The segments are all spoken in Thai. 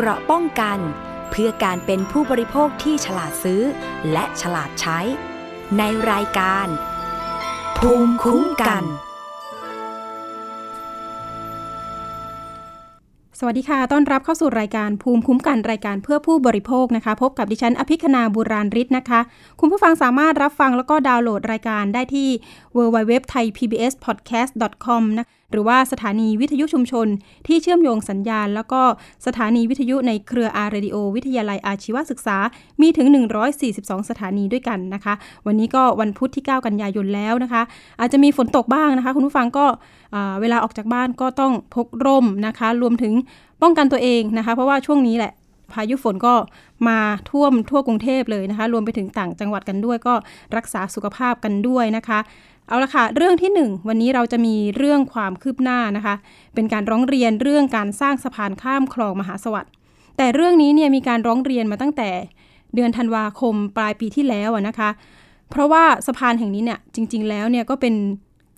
เกราะป้องกัน เพื่อการเป็นผู้บริโภคที่ฉลาดซื้อ และฉลาดใช้ ในรายการ ภูมิคุ้มกัน สวัสดีค่ะ ต้อนรับเข้าสู่รายการภูมิคุ้มกันรายการเพื่อผู้บริโภคนะคะ พบกับดิฉันอภิคณาบุราริศนะคะ คุณผู้ฟังสามารถรับฟังแล้วก็ดาวน์โหลดรายการได้ที่ www thai pbs podcast com นะ หรือว่าสถานีวิทยุชุมชน ที่เชื่อมโยงสัญญาณ แล้วก็สถานีวิทยุในเครืออาร์เรดิโอวิทยาลัยอาชีวศึกษา มีถึง 142 สถานีด้วยกันนะคะ วันนี้ก็วันพุธที่ 9 กันยายนแล้วนะคะ อาจจะมีฝนตกบ้างนะคะ คุณผู้ฟังก็เวลาออกจากบ้านก็ต้องพกร่มนะคะ รวมถึงป้องกันตัวเองนะคะ เพราะว่าช่วงนี้แหละพายุฝนก็มาท่วมทั่วกรุงเทพเลยนะคะ รวมไปถึงต่างจังหวัดกันด้วยก็รักษาสุขภาพกันด้วยนะคะ เอาละค่ะ เรื่องที่ 1 วันนี้เราจะมีเรื่องความคืบหน้านะคะ เป็นการร้องเรียนเรื่องการสร้างสะพานข้ามคลองมหาสวัสดิ์แต่เรื่องนี้เนี่ยมีการร้องเรียนมาตั้งแต่เดือนธันวาคมปลายปีที่แล้วนะคะ เพราะว่าสะพานแห่งนี้เนี่ยจริง ๆ แล้วเนี่ยก็เป็น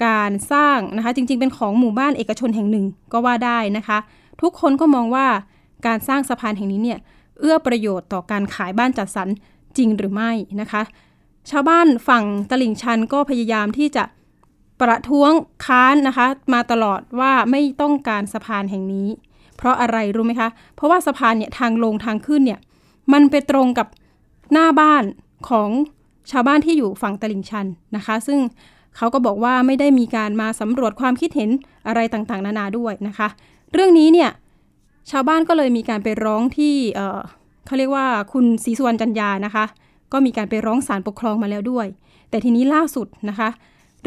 การสร้างนะคะจริง ๆ เป็นของหมู่บ้านเอกชนแห่งหนึ่งก็ว่าได้นะคะ ทุกคนก็มองว่าการสร้างสะพานแห่งนี้เนี่ยเอื้อประโยชน์ต่อการขายบ้านจัดสรรจริงหรือไม่นะคะ ชาวบ้านฝั่งตลิ่งชันก็พยายามที่จะประท้วงค้านนะคะ มาตลอดว่าไม่ต้องการสะพานแห่งนี้ เพราะอะไรรู้ไหมคะ เพราะว่าสะพานเนี่ยทางลงทางขึ้นเนี่ยมันไปตรงกับหน้าบ้านของชาวบ้านที่อยู่ฝั่งตลิ่งชันนะคะ ซึ่งเขาก็บอกว่าไม่ได้มีการมาสำรวจความคิดเห็นอะไรต่างๆ นานาด้วยนะคะ เรื่องนี้เนี่ยชาวบ้านก็เลยมีการไปร้องที่เขาเรียกว่าคุณศรีสุวรรณจันยานะคะ ก็มีการไปร้องศาลปกครองมาแล้วด้วย แต่ทีนี้ล่าสุดนะคะ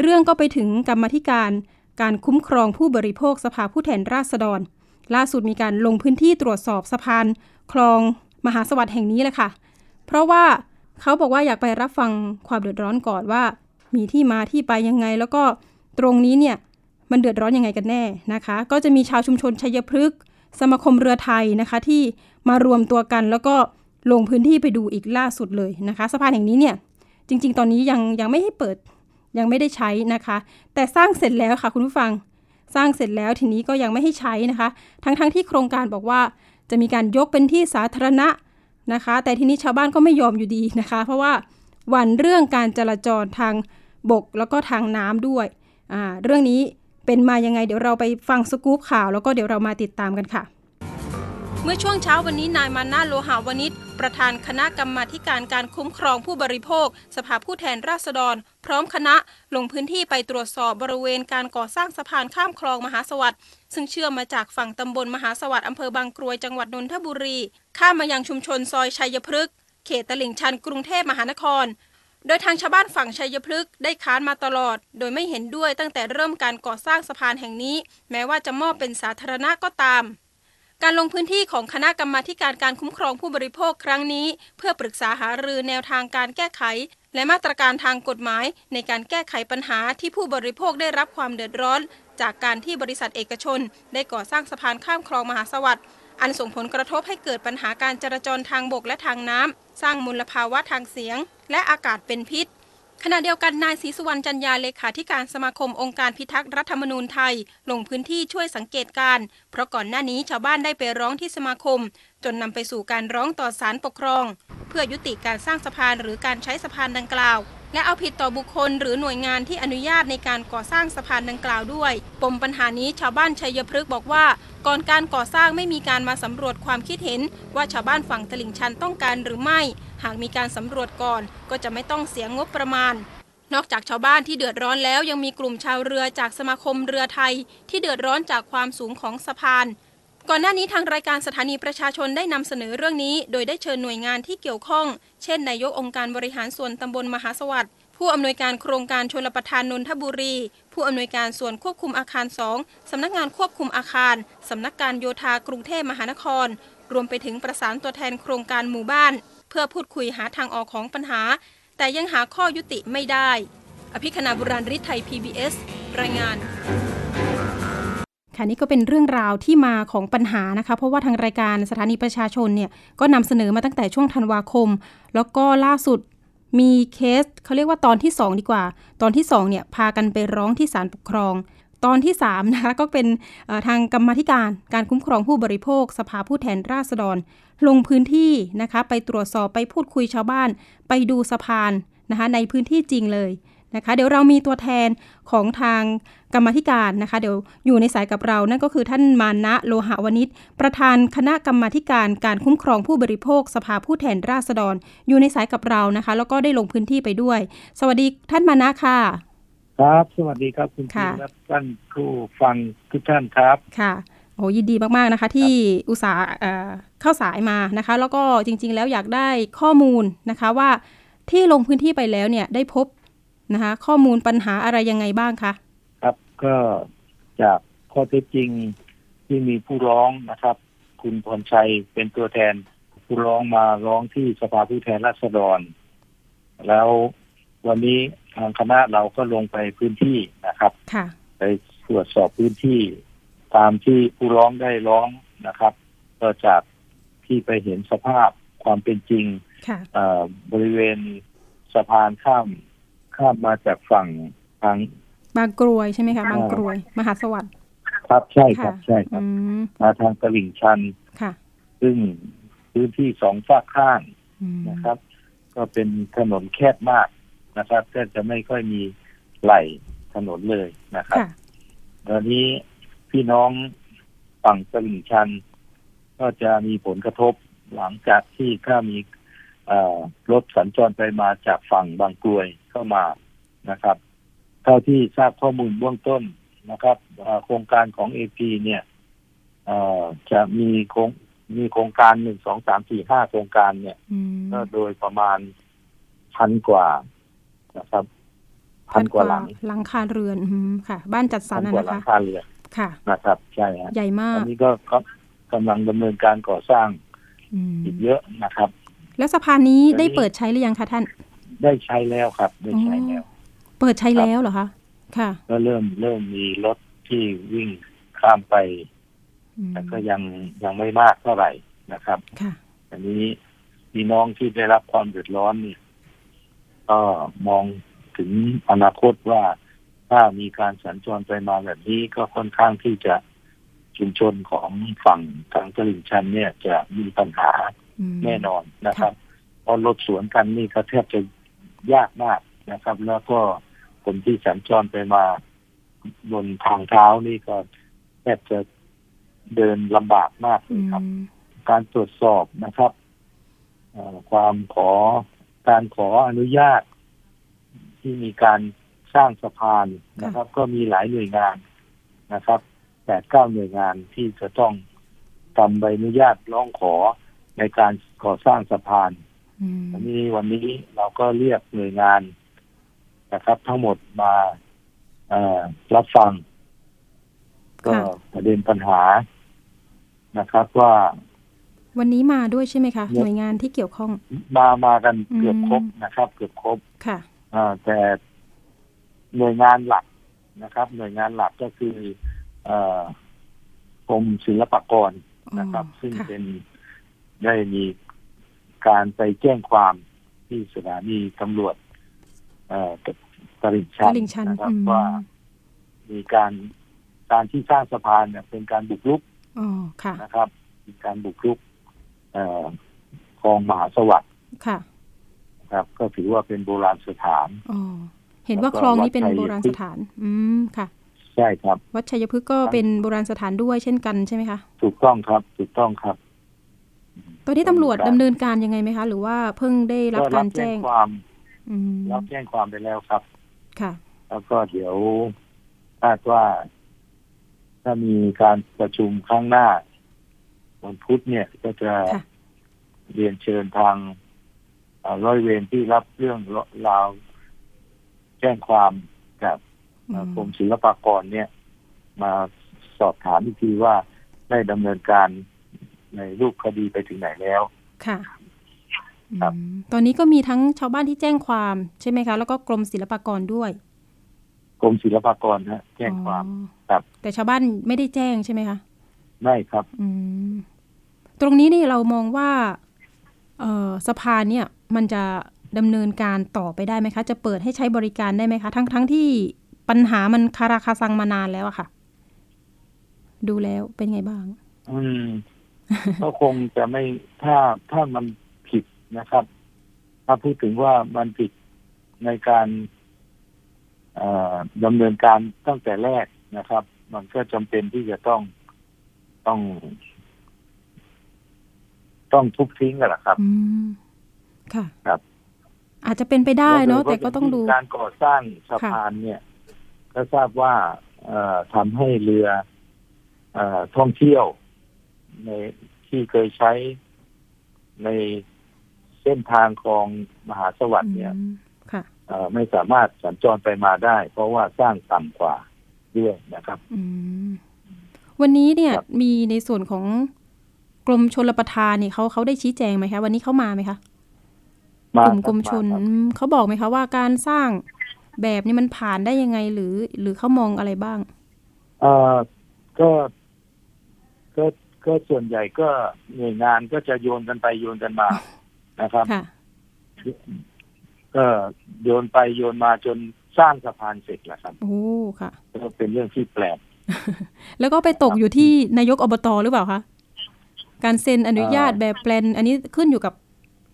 เรื่องก็ไปถึงกรรมธิการการคุ้มครองผู้บริโภคสภาผู้แทนราษฎร ล่าสุดมีการลงพื้นที่ตรวจสอบสะพานคลองมหาสวัสดิ์แห่งนี้แหละค่ะ เพราะว่าเขาบอกว่าอยากไปรับฟังความเดือดร้อนก่อนว่า มีที่มาที่ไปยังไง แล้วก็ตรงนี้เนี่ยมันเดือดร้อนยังไงกันแน่นะคะ ก็จะมีชาวชุมชนชัยพฤกษ์สมาคมเรือไทยนะคะที่มารวมตัวกันแล้วก็ ลงพื้นที่ไปดูอีกล่าสุดเลยนะคะสะพานแห่งนี้เนี่ยจริง ๆ ตอนนี้ยังยังไม่ให้เปิดยังไม่ได้ใช้นะคะ แต่สร้างเสร็จแล้วค่ะคุณผู้ฟังสร้างเสร็จแล้วทีนี้ก็ยังไม่ให้ใช้นะคะ ทั้งๆทที่โครงการบอกว่าจะมีการยกเป็นที่สาธารณะนะคะ แต่ทีนี้ชาวบ้านก็ไม่ยอมอยู่ดีนะคะ เพราะว่าหวั่นเรื่องการจราจรทางบกแล้วก็ทางน้ำด้วยอ่าเรื่องนี้เป็นมายังไงเดี๋ยวเราไปฟังสกู๊ปข่าว แล้วก็เดี๋ยวเรามาติดตามกันค่ะ เมื่อช่วงเช้าวันนี้นายมานาโลหาวนิชประธานคณะกรรมาการการคุ้มครองผู้บริโภค สภาผู้แทนราษฎร พร้อมคณะลงพื้นที่ไปตรวจสอบบริเวณการก่อสร้างสะพานข้ามคลองมหาสวัสดิ์ซึ่งเชื่อมมาจากฝั่งตำบลมหาสวัสดิ์อำเภอบางกรวยจังหวัดนนทบุรี ข้ามมายังชุมชนซอยชัยพฤกษ์เขตตลิ่งชันกรุงเทพมหานคร โดยทางชาวบ้านฝั่งชัยพฤกษ์ได้ค้านมาตลอด โดยไม่เห็นด้วยตั้งแต่เริ่มการก่อสร้างสะพานแห่งนี้ แม้ว่าจะมอบเป็นสาธารณะก็ตาม การลงพื้นที่ของคณะกรรมาการการคุ้มครองผู้บริโภคครั้งนี้ เพื่อปรึกษาหารือแนวทางการแก้ไข และมาตรการทางกฎหมาย ในการแก้ไขปัญหาที่ผู้บริโภคได้รับความเดือดร้อน จากการที่บริษัทเอกชน ได้ก่อสร้างสะพานข้ามคลองมหาสวัสดิ์อันส่งผลกระทบให้เกิดปัญหาการจราจรทางบกและทางน้ำสร้างมลภาวะทางเสียง และอากาศเป็นพิษ ขณะเดียวกันนายศรีสุวรรณจันยาเลขาธิการสมาคมองค์การพิทักษ์รัฐธรรมนูญไทย ลงพื้นที่ช่วยสังเกตการ เพราะก่อนหน้านี้ชาวบ้านได้ไปร้องที่สมาคม จนนำไปสู่การร้องต่อศาลปกครอง เพื่อยุติการสร้างสะพานหรือการใช้สะพานดังกล่าว และเอาผิดต่อบุคคลหรือหน่วยงานที่อนุญาตในการก่อสร้างสะพานดังกล่าวด้วย ปมปัญหานี้ชาวบ้านชัยพฤกษ์บอกว่า ก่อนการก่อสร้างไม่มีการมาสำรวจความคิดเห็น ว่าชาวบ้านฝั่งตลิ่งชันต้องการหรือไม่ หากมีการสำรวจก่อน ก็จะไม่ต้องเสียงบประมาณนอกจากชาวบ้านที่เดือดร้อนแล้วยังมีกลุ่มชาวเรือจากสมาคมเรือไทย ที่เดือดร้อนจากความสูงของสะพาน ก่อนหน้านี้ทางรายการสถานีประชาชนได้นำเสนอเรื่องนี้ โดยได้เชิญหน่วยงานที่เกี่ยวข้อง เช่นนายกองค์การบริหารส่วนตำบลมหาสวัสดิ์ผู้อำนวยการโครงการชลประทานนนทบุรี ผู้อำนวยการส่วนควบคุมอาคารสองสำนักงานควบคุมอาคารสำนักการโยธากรุงเทพมหานคร รวมไปถึงประสานตัวแทนโครงการหมู่บ้าน เพื่อพูดคุยหาทางออกของปัญหา แต่ยังหาข้อยุติไม่ได้ อภิคณาบุราริไทย PBS รายงาน ค่ะนี่ก็เป็นเรื่องราวที่มาของปัญหานะคะ เพราะว่าทางรายการสถานีประชาชนเนี่ยก็นำเสนอมาตั้งแต่ช่วงธันวาคม แล้วก็ล่าสุดมีเคสเขาเรียกว่าตอนที่ 2 ดีกว่า ตอนที่2เนี่ยพากันไปร้องที่ศาลปกครอง ตอนที่3นะคะก็เป็นทางกรรมธิการการคุ้มครองผู้บริโภค สภาผู้แทนราษฎร ลงพื้นที่นะคะ ไปตรวจสอบไปพูดคุยชาวบ้าน ไปดูสะพานนะคะในพื้นที่จริงเลย นะคะ เดี๋ยวเรามีตัวแทนของทางกรรมธิการนะคะ เดี๋ยวอยู่ในสายกับเรา นั่นก็คือท่านมานะโลหะวณิชประธานคณะกรรมการการคุ้มครองผู้บริโภค สภาผู้แทนราษฎร อยู่ในสายกับเรานะคะ แล้วก็ได้ลงพื้นที่ไปด้วย สวัสดีท่านมานะค่ะ ครับ สวัสดีครับคุณทีและท่านผู้ฟังทุกท่านครับค่ะโอ้ยินดีมาก ๆ นะคะที่อุตสาห์เข้าสายมานะคะ แล้วก็จริง ๆ แล้วอยากได้ข้อมูลนะคะว่าที่ลงพื้นที่ไปแล้วเนี่ยได้พบ นะคะ ข้อมูลปัญหาอะไรยังไงบ้างคะ ครับก็จากข้อเท็จจริงที่มีผู้ร้องนะครับ คุณพรชัยเป็นตัวแทน ผู้ร้องมาร้องที่สภาผู้แทนราษฎร แล้ววันนี้ทางคณะเราก็ลงไปพื้นที่นะครับไปตรวจสอบพื้นที่ ตามที่ผู้ร้องได้ร้องนะครับก็จากที่ไปเห็นสภาพความเป็นจริงบริเวณสะพานข้าม ข้ามมาจากฝั่งทางบางกรวยใช่ไหมคะบางกรวย มหาสวัสดิ์ครับใช่ครับใช่ครับมาทางตลิ่งชันค่ะ ซึ่งพื้นที่สองฝากข้างนะครับ ก็เป็นถนนแคบมากนะครับแทบจะไม่ค่อยมีไหลถนนเลยนะครับตอนนี้พี่น้องฝั่งตลิ่งชัน ก็จะมีผลกระทบหลังจากที่ถ้ามี รถสัญจรไปมาจากฝั่งบางกลวยเข้ามานะครับ เท่าที่ทราบข้อมูลเบื้องต้นนะครับโครงการของเอพีเนี่ยจะมีโครงมีโครงการหนึ่งสองสามสี่ห้าโครงการเนี่ยก็โดยประมาณพันกว่านะครับพันกว่าหลังหลังคาเรือนค่ะ บ้านจัดสรรนะคะหลังคาเรือนค่ะนะครับ ใช่ใหญ่มากอันนี้ก็กำลังดำเนินการก่อสร้างอีกเยอะนะครับ แล้วสะพานนี้ได้เปิดใช้หรือยังคะท่าน ได้ใช้แล้วครับ ได้ใช้แล้ว เปิดใช้แล้วเหรอคะค่ะ ก็เริ่มเริ่มมีรถที่วิ่งข้ามไปแต่ก็ยังยังไม่มากเท่าไหร่นะครับค่ะอันนี้พี่น้องที่ได้รับความเดือดร้อนนี่ก็มองถึงอนาคตว่าถ้ามีการสัญจรไปมาแบบนี้ก็ค่อนข้างที่จะชุมชนของฝั่งทางตลิ่งชันเนี่ยจะมีปัญหา แน่นอนนะครับพอรถสวนกันนี่ก็แทบจะยากมากนะครับ แล้วก็คนที่สัญจรไปมาบนทางเท้านี่ก็แทบจะเดินลำบากมากเลยครับ การตรวจสอบนะครับความขอการขออนุญาต ที่มีการสร้างสะพานนะครับ ก็มีหลายหน่วยงานนะครับแปดเก้าหน่วยงานที่จะต้องทำใบอนุญาตร้องขอ ในการก่อสร้างสะพานอันนี้วันนี้เราก็เรียกหน่วยงานนะครับ ทั้งหมดมารับฟัง ก็ประเด็นปัญหานะครับว่า วันนี้มาด้วยใช่ไหมคะ หน่วยงานที่เกี่ยวข้อง มามากันเกือบครบนะครับ เกือบครบค่ะแต่หน่วยงานหลักนะครับ หน่วยงานหลักก็คืออกรมศิลปากรนะครับ ซึ่งเป็น ได้มีการไปแจ้งความที่สถานีตำรวจตลิ่งชันนะครับว่า มีการการที่สร้างสะพานเนี่ยเป็นการบุกรุกนะครับมีการบุกรุกคลองมหาสวัสดิ์ค่ะครับ ก็ถือว่าเป็นโบราณสถานอ๋อเห็นว่าคลองนี้เป็นโบราณสถาน อืมค่ะ ใช่ครับ วัดชัยพฤกษ์ก็เป็นโบราณสถานด้วยเช่นกันใช่ไหมคะ ถูกต้องครับ ถูกต้องครับ ตอนนี้ตำรวจดำเนินการยังไงไหมคะ หรือว่าเพิ่งได้รับการแจ้งความรับแจ้งความไปแล้วครับ ค่ะ แล้วก็เดี๋ยวคาดว่า ถ้ามีการประชุมครั้งหน้าวันพุธเนี่ยก็จะเรียนเชิญทางร้อยเวรที่รับเรื่องราวแจ้งความกับกรมศิลปากรเนี่ย มาสอบถามอีกทีว่าได้ดำเนินการ ในรูปคดีไปถึงไหนแล้ว ค่ะครับตอนนี้ก็มีทั้งชาวบ้านที่แจ้งความใช่ไหมคะ แล้วก็กรมศิลปากรด้วย กรมศิลปากรฮะแจ้งความครับ แต่ชาวบ้านไม่ได้แจ้งใช่ไหมคะไม่ครับ อืมตรงนี้นี่เรามองว่า เออสะพานเนี่ยมันจะดำเนินการต่อไปได้ไหมคะ จะเปิดให้ใช้บริการได้ไหมคะ ทั้งทั้งที่ปัญหามันคาราคาซังมานานแล้วอะค่ะ ดูแล้วเป็นไงบ้าง อืม ก็คงจะไม่ถ้าถ้ามันผิดนะครับ ถ้าพูดถึงว่ามันผิดในการเอ่อดำเนินการตั้งแต่แรกนะครับ มันก็จำเป็นที่จะต้องต้อง ต้องทุบทิ้งกันแหละครับอืมค่ะครับ อาจจะเป็นไปได้เนาะแต่ก็ต้องดูการก่อสร้างสะพานเนี่ย ก็ทราบว่าเอ่อทำให้เรือเอ่อท่องเที่ยว ในที่เคยใช้ในเส้นทางคลองมหาสวัสดิ์เนี่ยอืมค่ะเอ่อไม่สามารถสัญจรไปมาได้ เพราะว่าสร้างต่ำกว่าด้วยนะครับอืมวันนี้เนี่ยครับมีในส่วนของกรมชลประทานเนี่ยเขาเขาได้ชี้แจงไหมคะ วันนี้เขามาไหมคะมากลุ่มกรมชนครับอืมเขาบอกไหมคะว่าการสร้างแบบนี้มันผ่านได้ยังไงหรือ หรือเขามองอะไรบ้าง เอ่อก็ก็ ก็ส่วนใหญ่ก็หน่วยงานก็จะโยนกันไปโยนกันมานะครับค่ะก็โยนไปโยนมาจนสร้างสะพานเสร็จแล้วครับโอ้ค่ะก็เป็นเรื่องที่แปลก แล้วก็ไปตกอยู่ที่นายกอบตหรือเปล่าคะการเซ็นอนุญาตแบบแปลน อันนี้ขึ้นอยู่กับ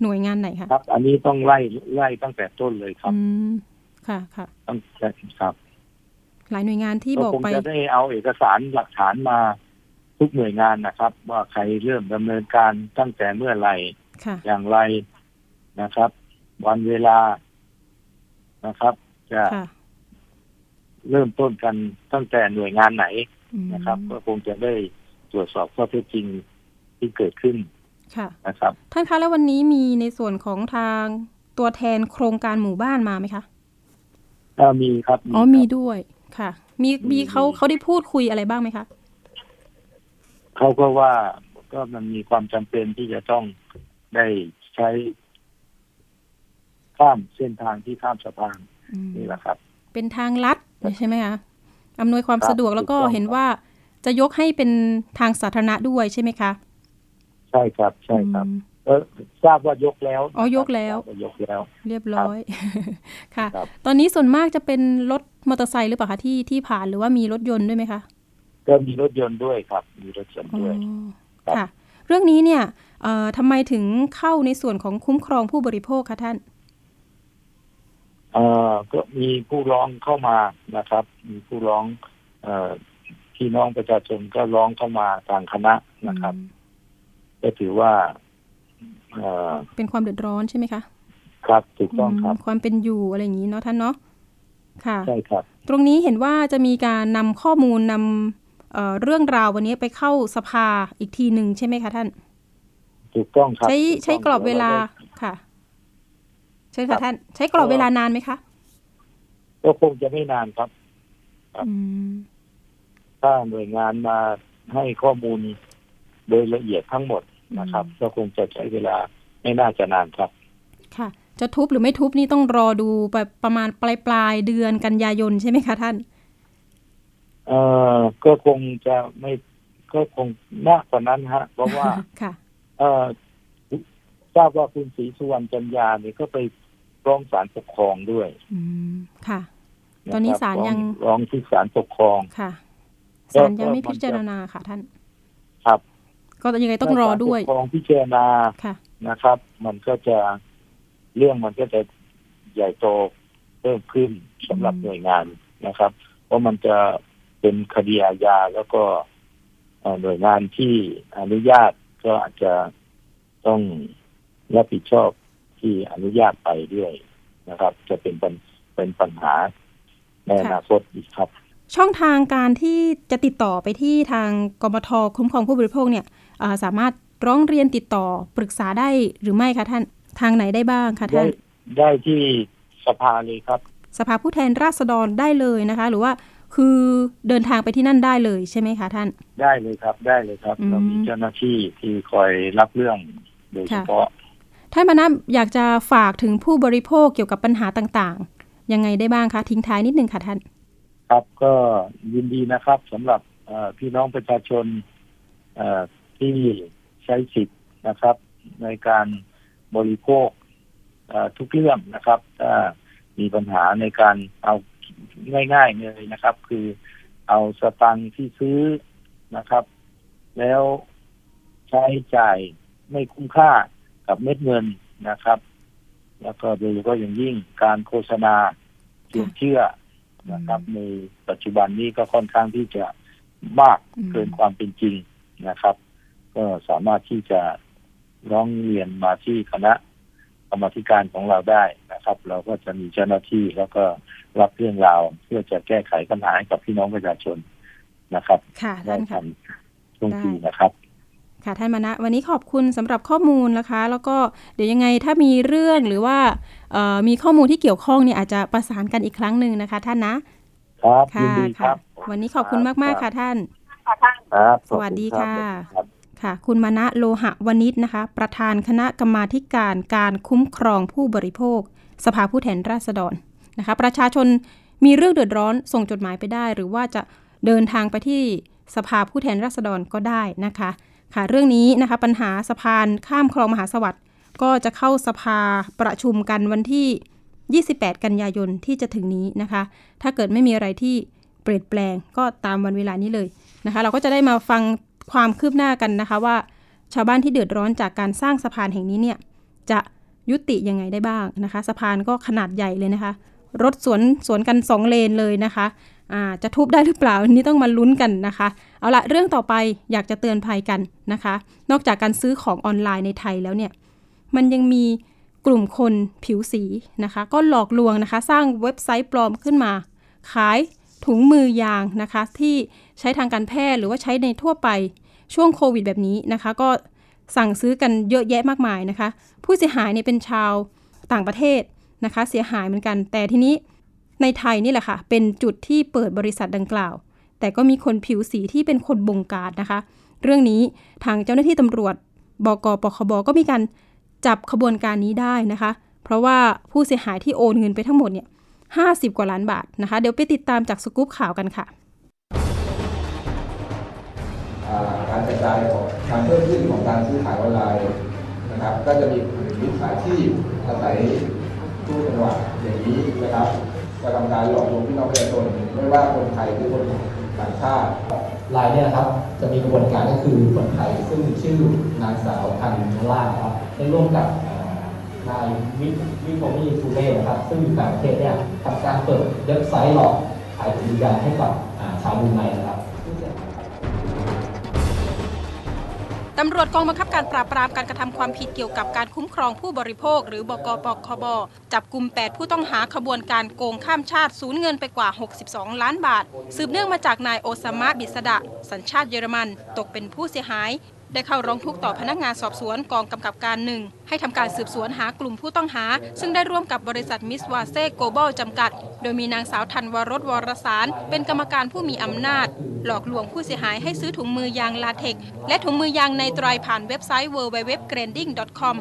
หน่วยงานไหนคะครับ อันนี้ต้องไล่ไล่ตั้งแต่ต้นเลยครับอืมค่ะค่ะตั้งแต่ครับ หลายหน่วยงานที่ก็บอกคงไปจะได้เอาเอกสารหลักฐานมา ทุกหน่วยงานนะครับ ว่าใครเริ่มดำเนินการตั้งแต่เมื่อไหร่ค่ะอย่างไรนะครับ วันเวลานะครับจะค่ะเริ่มต้นกันตั้งแต่หน่วยงานไหนอืมนะครับ ก็คงจะได้ตรวจสอบข้อเท็จจริงที่เกิดขึ้นค่ะนะครับท่านคะแล้ววันนี้มีในส่วนของทางตัวแทนโครงการหมู่บ้านมาไหมคะถ้ามีครับอ๋อครับมีด้วยค่ะ มีมีมีเขามีเขาได้พูดคุยอะไรบ้างไหมคะ เขาก็ว่าก็มันมีความจำเป็นที่จะต้องได้ใช้ข้ามเส้นทางที่ข้ามสะพานอืมนี่แหละครับ เป็นทางลัดใช่ไหมคะอำนวยความครับสะดวกแล้วก็ถูกต้องเห็นว่าจะยกให้เป็นทางสาธารณะด้วยใช่ไหมคะ ใช่ครับ ใช่ครับอืมเออทราบว่ายกแล้วอ๋อยกแล้วทราบายกแล้ว เรียบร้อยค่ะครับตอนนี้ส่วนมากจะเป็นรถมอเตอร์ไซค์หรือเปล่าคะที่ที่ผ่านหรือว่ามีรถยนต์ด้วยไหมคะ ก็มีรถยนต์ด้วยครับ มีรถยนต์อ๋อด้วยครับค่ะ เรื่องนี้เนี่ยเอ่อทำไมถึงเข้าในส่วนของคุ้มครองผู้บริโภคคะท่านเอ่อก็มีผู้ร้องเข้ามานะครับ มีผู้ร้องเอ่อพี่น้องประชาชนก็ร้องเข้ามาทางคณะนะครับ ก็ถือว่าเอ่อเป็นความเดือดร้อนใช่ไหมคะ ครับถูกต้องครับมความเป็นอยู่อะไรอย่างนี้เนาะท่านเนาะค่ะใช่ครับ ตรงนี้เห็นว่าจะมีการนำข้อมูลนำ เอ่อเรื่องราววันนี้ไปเข้าสภาอีกทีหนึ่งใช่ไหมคะท่าน ถูกต้องครับ ใช้ถูกต้องใช้กรอบเวลาดี๋ยได้ค่ะ ใช่ค่ะท่าน ใช้กรอบเวลานานไหมคะ ก็คงจะไม่นานครับครับอืมถ้าหน่วยงานมาให้ข้อมูลโดยละเอียดทั้งหมดนะครับ ก็คงจะใช้เวลาไม่น่าจะนานครับ ค่ะ จะทุบหรือไม่ทุบนี่ต้องรอดูไปประมาณปลายปลายๆเดือนกันยายนใช่ไหมคะท่าน เอ่อก็คงจะไม่ก็คงมากกว่านั้นฮะ เพราะว่าค่ะเอ่อทราบว่าคุณศรีสุวรรณจันยาเนี่ยก็ไปร้องศาลปกครองด้วย อืมค่ะะตอนนี้ครับศาลยังร้อร้องที่ศาลปกครองค่ะก็ศาลยังไม่ก็มันพิจารณาค่ะท่าน ครับ ก็ยังไงต้องรอด้วยถ้าศาลปกครองพิจารณาค่ะนะครับ มันก็จะเรื่องมันก็จะใหญ่โตเพิ่มขึ้นสำหรับอืมหน่วยงานนะครับเพราะมันจะ เป็นคดีอาญาแล้วก็เอ่อหน่วยงานที่อนุญาตก็อาจจะต้องรับผิดชอบที่อนุญาตไปด้วยนะครับ จะเป็นปัญเป็นปัญหาในอนาคตอีกครับ ช่องทางการที่จะติดต่อไปที่ทางกมทคุ้มครองผู้บริโภคเนี่ยอ่าสามารถร้องเรียนติดต่อปรึกษาได้หรือไม่คะท่านทางไหนได้บ้างคะได้ท่านได้ที่สภาเลยครับ สภาผู้แทนราษฎรได้เลยนะคะ หรือว่า คือเดินทางไปที่นั่นได้เลยใช่ไหมคะท่าน ได้เลยครับได้เลยครับอืมเรามีเจ้าหน้าที่ที่คอยรับเรื่องโดยเฉพาะท่านมานะอยากจะฝากถึงผู้บริโภคเกี่ยวกับปัญหาต่างๆ ยังไงได้บ้างคะทิ้งท้ายนิดนึงค่ะท่าน ครับก็ยินดีนะครับสำหรับเอ่อพี่น้องประชาชนเอ่อที่ใช้สิทธิ์นะครับ ในการบริโภคเอ่อทุกเรื่องนะครับถ้ามีปัญหาในการเอา ง่ายๆเลยนะครับ คือเอาสตังค์ที่ซื้อนะครับ แล้วใช้จ่ายไม่คุ้มค่ากับเม็ดเงินนะครับ แล้วก็โดยเฉพาะอย่างยิ่งการโฆษณาชื่อเชื่อนะครับในปัจจุบันนี้ก็ค่อนข้างที่จะมากเกินความเป็นจริงนะครับ ก็สามารถที่จะร้องเรียนมาที่คณะ กรรมธิการของเราได้นะครับ เราก็จะมีเจ้าหน้าที่แล้วก็รับเรื่องราวเพื่อจะแก้ไขปัญหาให้กับพี่น้องประชาชนนะครับค่ะได้ท่านค่ะทำช่วงทีนะครับค่ะท่านมานะวันนี้ขอบคุณสำหรับข้อมูลนะคะ แล้วก็เดี๋ยวยังไงถ้ามีเรื่องหรือว่าเอ่อมีข้อมูลที่เกี่ยวข้องเนี่ยอาจจะประสานกันอีกครั้งหนึ่งนะคะ ท่านนะครับยินค่ะดีคค่ะรับวันนี้ขอบคุณมากๆค่ะท่านครับสวัสดีค่ะ ค่ะ คุณมณะโลหะวณิชนะคะ ประธานคณะกรรมาการการคุ้มครองผู้บริโภค สภาผู้แทนราษฎรนะคะ ประชาชนมีเรื่องเดือดร้อนส่งจดหมายไปได้ หรือว่าจะเดินทางไปที่สภาผู้แทนราษฎรก็ได้นะคะ ค่ะ เรื่องนี้นะคะปัญหาสะพานข้ามคลองมหาสวัสดิ์ก็จะเข้าสภาประชุมกันวันที่ 28 กันยายนที่จะถึงนี้นะคะ ถ้าเกิดไม่มีอะไรที่เปลี่ยนแปลงก็ตามวันเวลานี้เลยนะคะ เราก็จะได้มาฟัง ความคืบหน้ากันนะคะว่า ชาวบ้านที่เดือดร้อนจากการสร้างสะพานแห่งนี้เนี่ยจะยุติยังไงได้บ้างนะคะ สะพานก็ขนาดใหญ่เลยนะคะ รถสวนสวนกันสองเลนเลยนะคะอาจะทุบได้หรือเปล่าอันนี้ต้องมาลุ้นกันนะคะ เอาละเรื่องต่อไปอยากจะเตือนภัยกันนะคะ นอกจากการซื้อของออนไลน์ในไทยแล้วเนี่ยมันยังมีกลุ่มคนผิวสีนะคะ ก็หลอกลวงนะคะ สร้างเว็บไซต์ปลอมขึ้นมา ขายถุงมือยางนะคะ ที่ใช้ทางการแพทย์หรือว่าใช้ในทั่วไป ช่วงโควิดแบบนี้นะคะ ก็สั่งซื้อกันเยอะแยะมากมายนะคะ ผู้เสียหายเนี่ยเป็นชาวต่างประเทศนะคะ เสียหายเหมือนกัน แต่ทีนี้ในไทยนี่แหละค่ะ เป็นจุดที่เปิดบริษัทดังกล่าว แต่ก็มีคนผิวสีที่เป็นคนบงการนะคะ เรื่องนี้ทางเจ้าหน้าที่ตำรวจบกปคบก็มีการจับขบวนการนี้ได้นะคะ เพราะว่าผู้เสียหายที่โอนเงินไปทั้งหมดเนี่ย50กว่าล้านบาทนะคะ เดี๋ยวไปติดตามจากสกู๊ปข่าวกันค่ะ จายของการเพิ่มขึ้นของการซื้อขายออนไลน์นะครับ ก็จะมีกลุ่มมิจฉาชีพอาศัยตู้จังหวะอย่างนี้นะครับกระทำการหลอกลวงพี่น้องประชาชนไม่ว่าคนไทยหรือคนต่างชาติรายเนี่ยครับจะมีกระบวนการก็คือคนไทยซึ่งชื่อนางสาวพันธล่าครับได้ร่วมกับนายวิวิโทมี่ทูเล่นะครับ ซึ่งอยู่ต่างประเทศเนี่ยทำการเปิดเว็บไซต์หลอกขายถุงยาให้กับชาวบรูไนนะครับ ตำรวจกองบังคับการปราบปรามการกระทำความผิดเกี่ยวกับการคุ้มครองผู้บริโภค หรือบกปคบจับกลุ่ม 8 ผู้ต้องหาขบวนการโกงข้ามชาติสูญเงินไปกว่า 62 ล้านบาท สืบเนื่องมาจากนายโอซามะบิสดะสัญชาติเยอรมัน ตกเป็นผู้เสียหาย ได้เข้าร้องทุกข์ต่อพนักงานสอบสวนกองกำกับการหนึ่งให้ทำการสืบสวนหากลุ่มผู้ต้องหา ซึ่งได้ร่วมกับบริษัทมิสวาเซ่โกลบอลจำกัด โดยมีนางสาวธันวรสวรสาร เป็นกรรมการผู้มีอำนาจ หลอกลวงผู้เสียหายให้ซื้อถุงมือยางลาเทกและถุงมือยางในไตรผ่านเว็บไซต์ www.granding.com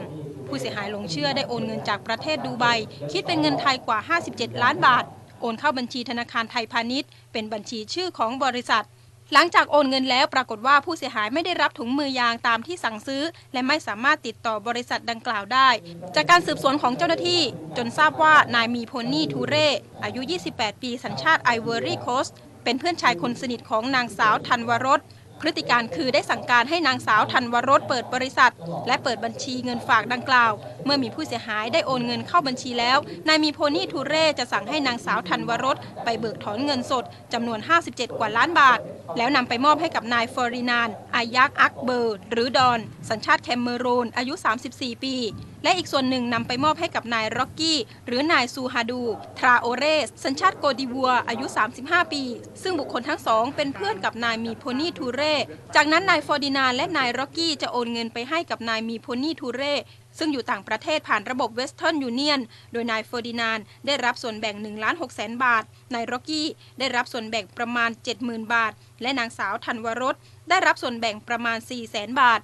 ผู้เสียหายหลงเชื่อได้โอนเงินจากประเทศดูไบคิดเป็นเงินไทยกว่า 57 ล้านบาท โอนเข้าบัญชีธนาคารไทยพาณิชย์ เป็นบัญชีชื่อของบริษัท หลังจากโอนเงินแล้วปรากฏว่าผู้เสียหายไม่ได้รับถุงมือยางตามที่สั่งซื้อ และไม่สามารถติดต่อบริษัทดังกล่าวได้ จากการสืบสวนของเจ้าหน้าที่ จนทราบว่านายมีโพนี่ทูเร่อายุ 28 ปีสัญชาติไอเวอรี่โคสเป็นเพื่อนชายคนสนิทของนางสาวธันวรส พฤติการคือได้สั่งการให้นางสาวธันวรสเปิดบริษัท และเปิดบัญชีเงินฝากดังกล่าว เมื่อมีผู้เสียหายได้โอนเงินเข้าบัญชีแล้ว นายมีโพนี่ทูเร่จะสั่งให้นางสาวธันวรสไปเบิกถอนเงินสดจำนวน 57 กว่าล้านบาท แล้วนำไปมอบให้กับนายเฟอรินานอายักอักเบอร์ หรือดอน สัญชาติแคเมอรูนอายุ 34 ปี และอีกส่วนหนึ่งนำไปมอบให้กับนายร็อกกี้ หรือนายซูฮาดู ทราโอเรส สัญชาติโกตดิวัวร์ อายุ 35 ปี ซึ่งบุคคลทั้งสองเป็นเพื่อนกับนายมีโพนี่ทูเร่ จากนั้นนายฟอร์ดินานและนายร็อกกี้จะโอนเงินไปให้กับนายมีโพนี่ทูเร่ซึ่งอยู่ต่างประเทศผ่านระบบเวสเทิร์นยูเนียน โดยนายเฟอร์ดินานได้รับส่วนแบ่ง1ล้าน6แสนบาท นายร็อกกี้ได้รับส่วนแบ่งประมาณ 70,000 บาท และนางสาวธันวรส ได้รับส่วนแบ่งประมาณ4แสนบาท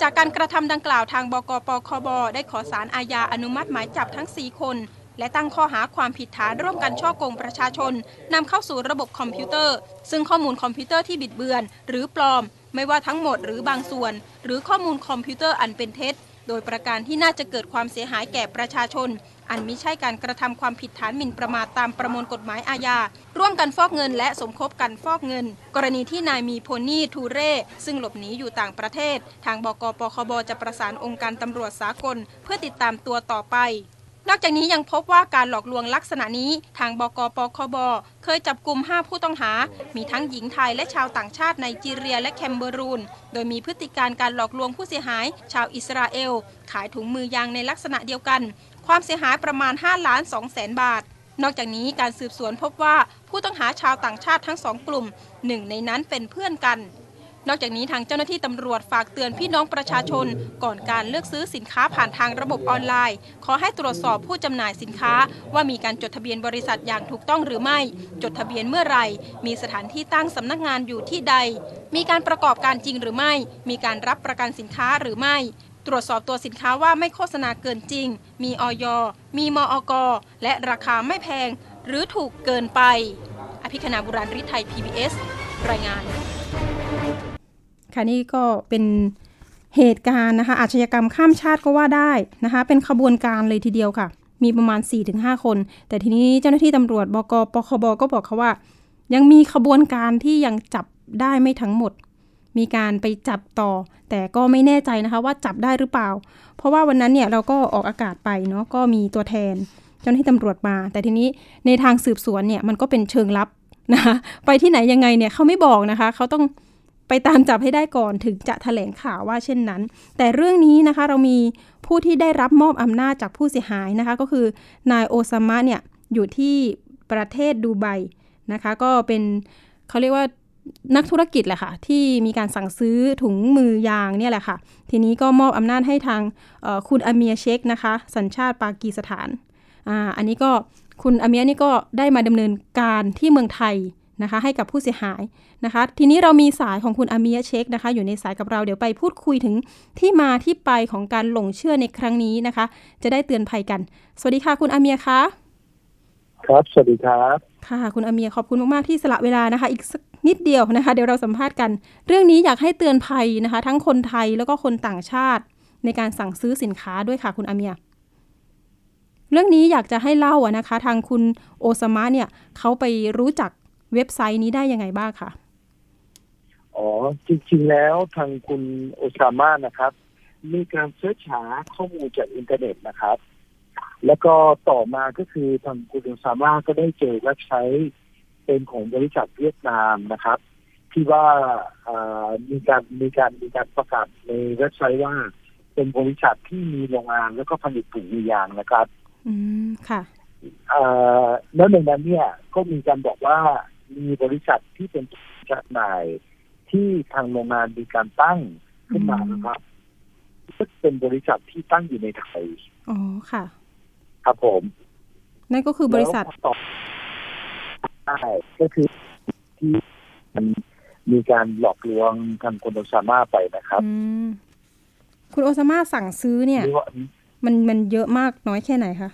จากการกระทำดังกล่าวทางบกปคบ ได้ขอศาลอาญาอนุมัติหมายจับทั้ง 4 คน และตั้งข้อหาความผิดฐานร่วมกันฉ้อโกงประชาชนนำเข้าสู่ระบบคอมพิวเตอร์ ซึ่งข้อมูลคอมพิวเตอร์ที่บิดเบือน หรือปลอม ไม่ว่าทั้งหมดหรือบางส่วน หรือข้อมูลคอมพิวเตอร์อันเป็นเท็จ โดยประการที่น่าจะเกิดความเสียหายแก่ประชาชน อันมิใช่การกระทำความผิดฐานหมิ่นประมาทตามประมวลกฎหมายอาญา ร่วมกันฟอกเงินและสมคบกันฟอกเงิน กรณีที่นายมีโพนี่ทูเร่ ซึ่งหลบหนีอยู่ต่างประเทศ ทางบกปคบจะประสานองค์การตำรวจสากล เพื่อติดตามตัวต่อไปนอกจากนี้ยังพบว่าการหลอกลวงลักษณะนี้ ทางบกปคบ เคยจับกลุ่ม 5 ผู้ต้องหา มีทั้งหญิงไทยและชาวต่างชาติในจีเรียและแคมเบรูน โดยมีพฤติการการหลอกลวงผู้เสียหาย ชาวอิสราเอล ขายถุงมือยางในลักษณะเดียวกัน ความเสียหายประมาณ5ล้าน2แสนบาท นอกจากนี้การสืบสวนพบว่าผู้ต้องหาชาวต่างชาติทั้งสองกลุ่มหนึ่งในนั้นเป็นเพื่อนกัน นอกจากนี้ทางเจ้าหน้าที่ตำรวจฝากเตือนพี่น้องประชาชน ก่อนการเลือกซื้อสินค้าผ่านทางระบบออนไลน์ ขอให้ตรวจสอบผู้จำหน่ายสินค้า ว่ามีการจดทะเบียนบริษัทอย่างถูกต้องหรือไม่ จดทะเบียนเมื่อไหร่ มีสถานที่ตั้งสำนักงานอยู่ที่ใด มีการประกอบการจริงหรือไม่ มีการรับประกันสินค้าหรือไม่ ตรวจสอบตัวสินค้าว่าไม่โฆษณาเกินจริง มีออยมีมอกและราคาไม่แพง หรือถูกเกินไป อภิคณาบุราริไทย PBS รายงาน ค่ะนี่ก็เป็นเหตุการณ์นะคะ อาชญากรรมข้ามชาติก็ว่าได้นะคะ เป็นขบวนการเลยทีเดียวค่ะ มีประมาณ 4-5 คน แต่ทีนี้เจ้าหน้าที่ตำรวจบกปคบก็บอกเขาว่า ยังมีขบวนการที่ยังจับได้ไม่ทั้งหมด มีการไปจับต่อ แต่ก็ไม่แน่ใจนะคะว่าจับได้หรือเปล่า เพราะว่าวันนั้นเนี่ยเราก็ออกอากาศไปเนาะก็มีตัวแทนเจ้าหน้าที่ตำรวจมา แต่ทีนี้ในทางสืบสวนเนี่ยมันก็เป็นเชิงลับนะคะไปที่ไหนยังไงเนี่ยเขาไม่บอกนะคะเขาต้องไปตามจับให้ได้ก่อนถึงจะแถลงข่าวว่าเช่นนั้น แต่เรื่องนี้นะคะเรามีผู้ที่ได้รับมอบอำนาจจากผู้เสียหายนะคะ ก็คือนายโอซามะเนี่ยอยู่ที่ประเทศดูไบนะคะ ก็เป็นเขาเรียกว่า นักธุรกิจแหละค่ะ ที่มีการสั่งซื้อถุงมือยางเนี่ยแหละค่ะ ทีนี้ก็มอบอำนาจให้ทางคุณอาเมียเชคนะคะ สัญชาติปากีสถานอ่าอันนี้ก็คุณอาเมียนี่ก็ได้มาดำเนินการที่เมืองไทยนะคะ ให้กับผู้เสียหายนะคะ ทีนี้เรามีสายของคุณอามียเช็คนะคะ อยู่ในสายกับเราเดี๋ยวไปพูดคุยถึงที่มาที่ไปของการหลงเชื่อในครั้งนี้นะคะ จะได้เตือนภัยกัน สวัสดีค่ะคุณอาเมียคะ ครับ สวัสดีครับ ค่ะ คุณอาเมียขอบคุณมาก ๆ ที่สละเวลานะคะ อีกสักนิดเดียวนะคะ เดี๋ยวเราสัมภาษณ์กัน เรื่องนี้อยากให้เตือนภัยนะคะ ทั้งคนไทยแล้วก็คนต่างชาติ ในการสั่งซื้อสินค้าด้วยค่ะ คุณอาเมีย เรื่องนี้อยากจะให้เล่าอะนะคะ ทางคุณโอซามะเนี่ยเขาไปรู้จักเว็บไซต์นี้ได้ยังไงบ้างคะอ๋อ จริง ๆ แล้วทางคุณโอซาม่านะครับ มีการ search หาข้อมูลจากอินเทอร์เน็ตนะครับ แล้วก็ต่อมาก็คือทางคุณโอซาม่าก็ได้เจอเว็บไซต์เป็นของบริษัทเวียดนามนะครับ ที่ว่าเอ่อมีการมีการมีการประกาศในเว็บไซต์ว่า เป็นบริษัทที่มีโรงงานแล้วก็ผลิตถุงมือยางนะครับ อืมค่ะเอ่อแล้วในนั้นเนี่ยก็มีการบอกว่ามีบริษัทที่เป็นจำหน่ายที่ทางโรงงานมีการตั้งขึ้นมานะครับซึ่งเป็นบริษัทที่ตั้งอยู่ในไทย อ๋อ ค่ะ ครับผม นั่นก็คือบริษัทแล้วต่อใช่ก็คือที่มันมีการหลอกลวงทางคนโอซาม่าไปนะครับอืมคุณโอซาม่าสั่งซื้อเนี่ยหรือว่ามันมันเยอะมากน้อยแค่ไหนคะ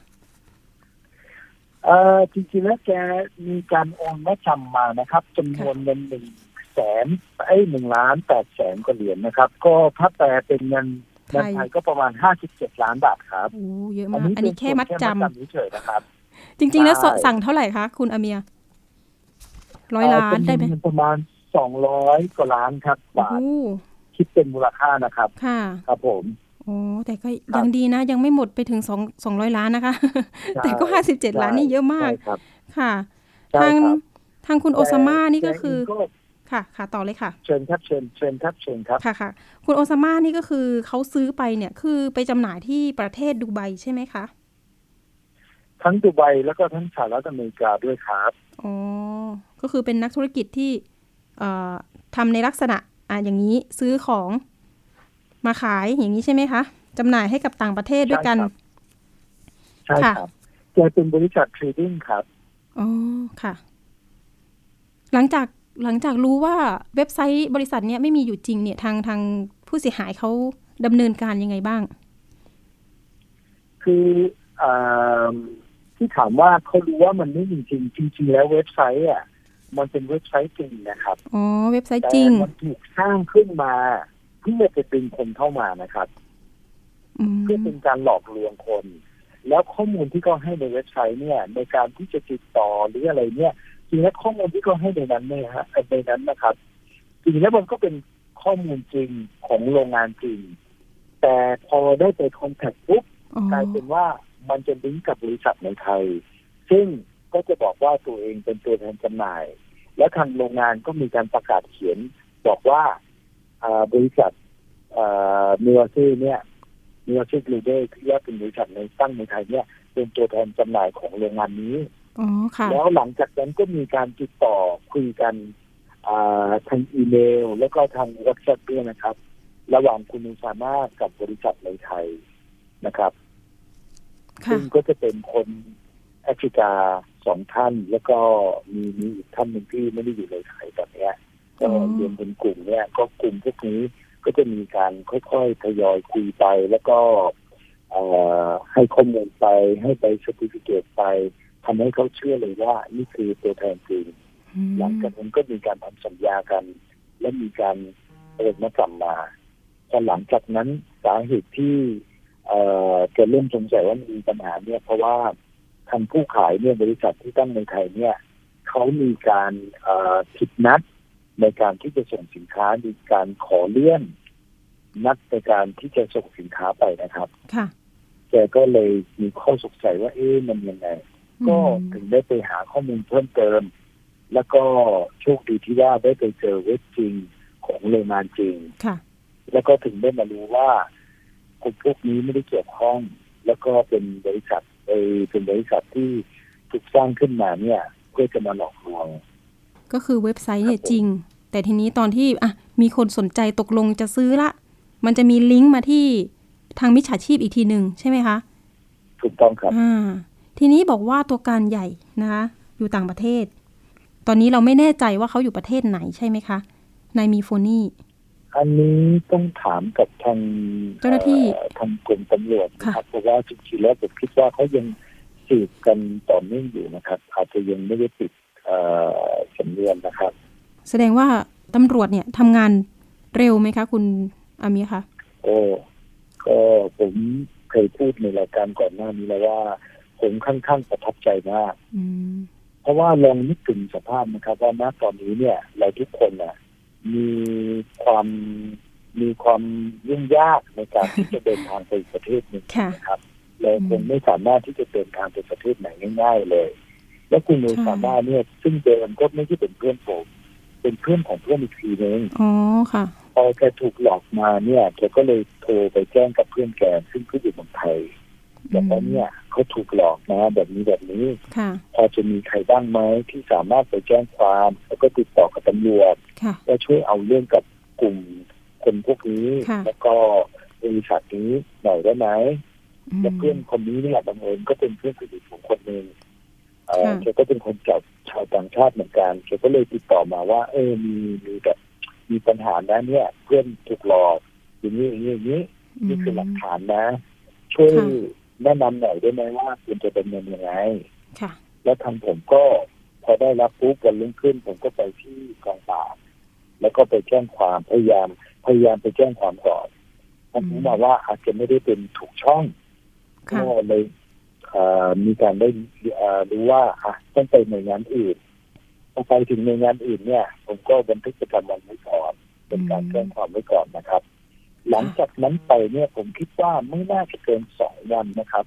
เอ่อจริงๆแล้วแกมีการโอนมาจำมานะครับจำนวนเงินหนึ่งแสนไอ้หนึ่งล้านแปดแสนกว่าเหรียญนะครับ ก็ถ้าแปลเป็นเงินเงิน ไทยก็ประมาณห้าสิบเจ็ดล้านบาทครับโอ้เยอะมาก อันนี้แค่มัดจำเป็นเฉยๆนะครับ จริง ๆ แล้วใช่สั่งเท่าไหร่คะคุณอาเมียร้อยล้านได้ไหมเอ่อเป็นเงินประมาณสองร้อยกว่าล้านครับโอ้บาทโหคิดเป็นมูลค่านะครับ ค่ะ ครับผมโอ้แต่ก็ครับยังดีนะ ยังไม่หมดไปถึงสองสองร้อยล้านนะคะ แต่ก็ห้าสิบเจ็ดล้านนี่เยอะมากใช่ครับค่ะใช่ทางครับทางคุณโอซาม่านี่ก็คือแต่เง ค่ะ ค่ะต่อเลยค่ะ เชิญครับเชิญเชิญครับเชิญครับค่ะค่ะ คุณโอซาม่านี่ก็คือเขาซื้อไปเนี่ยคือไปจำหน่ายที่ประเทศดูไบใช่ไหมคะ ทั้งดูไบแล้วก็ทั้งสหรัฐอเมริกาด้วยครับอ๋อก็คือเป็นนักธุรกิจที่เอ่อทำในลักษณะอะอย่างนี้ซื้อของมาขายอย่างนี้ใช่ไหมคะจำหน่ายให้กับต่างประเทศด้วยกันใช่ครับใช่ค่ะครับแกเป็นบริษัทเทรดดิ้งครับอ๋อค่ะ หลังจาก หลังจากรู้ว่าเว็บไซต์บริษัทเนี้ยไม่มีอยู่จริงเนี่ยทางทางผู้เสียหายเขาดำเนินการยังไงบ้าง คืออ่าที่ถามว่าเขารู้ว่ามันไม่มีจริงจริงๆแล้วเว็บไซต์อะมันเป็นเว็บไซต์จริงนะครับอ๋อเว็บไซต์แต่จริงมันถูกสร้างขึ้นมาเพื่อจะดึงคนเข้ามานะครับอืมเพื่อเป็นการหลอกลวงคน แล้วข้อมูลที่เขาให้ในเว็บไซต์เนี่ย ในการที่จะติดต่อหรืออะไรเนี่ย จริงแล้วข้อมูลที่เขาให้ในนั้นเนี่ยฮะในนั้นนะครับจริงแล้วมันก็เป็นข้อมูลจริงของโรงงานจริง แต่พอได้ไปคอนแทคปุ๊บอ๋อกลายเป็นว่ามันจะลิงก์กับบริษัทในไทย ซึ่งก็จะบอกว่าตัวเองเป็นตัวแทนจำหน่าย และทางโรงงานก็มีการประกาศเขียน บอกว่าอ่าบริษัทมิวซี่เนี่ยมิวซี่กลูเดที่ว่าเป็นบริษัทในตั้งในไทยเนี่ยเป็นตัวแทนจำหน่ายของโรงงานนี้อ๋อค่ะ แล้วหลังจากนั้นก็มีการติดต่อคุยกันอ่าทางอีเมล แล้วก็ทางวอทแ p ด้วยนะครับ ระหว่างคุณอุสามากับบริษัทในไทยนะครับค่ะซึ่งก็จะเป็นคนแอฟริกาสองท่าน แล้วก็มีมีอีกท่านหนึ่งที่ไม่ได้อยู่ในไทยตอนเนี้ยก็อ๋อรวมเป็นกลุ่มเนี่ย ก็กลุ่มพวกนี้ก็จะมีการค่อยๆทยอยคุยไป แล้วก็เอ่อให้ข้อมูลไปให้ใบสติฟิเคตไป ทำให้เขาเชื่อเลยว่านี่คือตัวแทนจริงอืมหลังจากนั้นก็มีการทำสัญญากัน และมีการเปิดมากลับมาพอหลังจากนั้นสาเหตุที่เอ่อจะเริ่มสงสัยว่ามีปัญหาเนี่ย เพราะว่าทางผู้ขายเนี่ยบริษัทที่ตั้งในไทยเนี่ยเขามีการเอ่อผิดนัดในการที่จะส่งสินค้ามีการขอเลื่อน นัดในการที่จะส่งสินค้าไปนะครับ ค่ะ แกก็เลยมีข้อสงสัยว่า เอ๊ะมันยังไง ก็อืมถึงได้ไปหาข้อมูลเพิ่มเติม แล้วก็โชคดีที่ว่าได้ไปเจอเว็บจริงของโรงงานจริงค่ะแล้วก็ถึงได้มารู้ว่ากลุ่มพวกนี้ไม่ได้เกี่ยวข้อง แล้วก็เป็นบริษัทเอ่อเป็นบริษัทที่ถูกสร้างขึ้นมาเนี่ย เพื่อจะมาหลอกลวง ก็คือเว็บไซต์เนี่ยครับผมจริง แต่ทีนี้ตอนที่อะมีคนสนใจตกลงจะซื้อละ มันจะมีลิงก์มาที่ทางมิจฉาชีพอีกทีหนึ่งใช่ไหมคะ ถูกต้องครับอ่า ทีนี้บอกว่าตัวการใหญ่นะคะอยู่ต่างประเทศ ตอนนี้เราไม่แน่ใจว่าเขาอยู่ประเทศไหนใช่ไหมคะนายมีโฟนี่อันนี้ต้องถามกับทางเจ้าหน้าที่เอ่อทางกรมตำรวจนะคค่ะรับเพราะว่าจริงๆแล้วผมคิดว่าเขายังสืบกันต่อเนื่องอยู่นะครับ อาจจะยังไม่ได้ปิดเอ่อสำนวนนะครับ แสดงว่าตำรวจเนี่ยทำงานเร็วไหมคะ คุณอามีคะโอ้ก็ผมเคยพูดในรายการก่อนหน้านี้แล้วว่า ผมค่อนข้างประทับใจมากอืมเพราะว่าลองนึกถึงสภาพนะครับ ว่าณตอนนี้เนี่ยเราทุกคนน่ะ มีความมีความยุ่งยากในการที่จะเดินทางไปอีกประเทศหนึ่งค่ะนะครับเราคงไม่สามารถที่จะเดินทางไปประเทศไหนง่าย ๆ เลย แล้วคุณเมใช่สามารถเนี่ย ซึ่งเดิมก็ไม่ใช่เป็นเพื่อนผมเป็นเพื่อนของเพื่อนอีกทีนึงอ๋อค่ะพอแกถูกหลอกมาเนี่ยแกก็เลยโทรไปแจ้งกับเพื่อนแกซึ่งเขาอยู่เมืองไทย บอกว่าเนี่ยเขาถูกหลอกนะแบบนี้แบบนี้ค่ะพอจะมีใครบ้างไหมที่สามารถไปแจ้งความ แล้วก็ติดต่อกับตำรวจค่ะว่าช่วยเอาเรื่องกับกลุ่มคนพวกนี้ค่ะแล้วก็บริษัทนี้หน่อยได้ไหมอืมและเพื่อนคนนี้เนี่ยบังเอิญก็เป็นเพื่อนสนิทผมคนหนึ่งเอ่อค่ะแกก็เป็นคนจากชาวต่างชาติเหมือนกันแกก็เลยติดต่อมาว่า เออมีมีแบบมีปัญหานะเนี่ย เพื่อนถูกหลอกอย่างนี้อย่างนี้อย่างนี้นี่คือหลักฐานนะ ช่วยค่ะ แนะนำหน่อยได้ไหมว่าคุณจะดำเนินยังไงค่ะ แล้วทางผมก็พอได้รับปุ๊บวันรุ่งขึ้น ผมก็ไปที่กองปราบแล้วก็ไปแจ้งความพยายามพยายามไปแจ้งความก่อนมันรู้มาว่าอาจจะไม่ได้เป็นถูกช่องค่ะก็เลยเอ่อมีการได้เอ่อรู้ว่าอะต้องไปหน่วยงานอื่นพอไปถึงหน่วยงานอื่นเนี่ย ผมก็บันทึกประจำวันไว้ก่อนเป็นการแจ้งความไว้ก่อนนะครับ หลังจากนั้นไปเนี่ยผมคิดว่าไม่น่าจะเกินสองวันนะครับ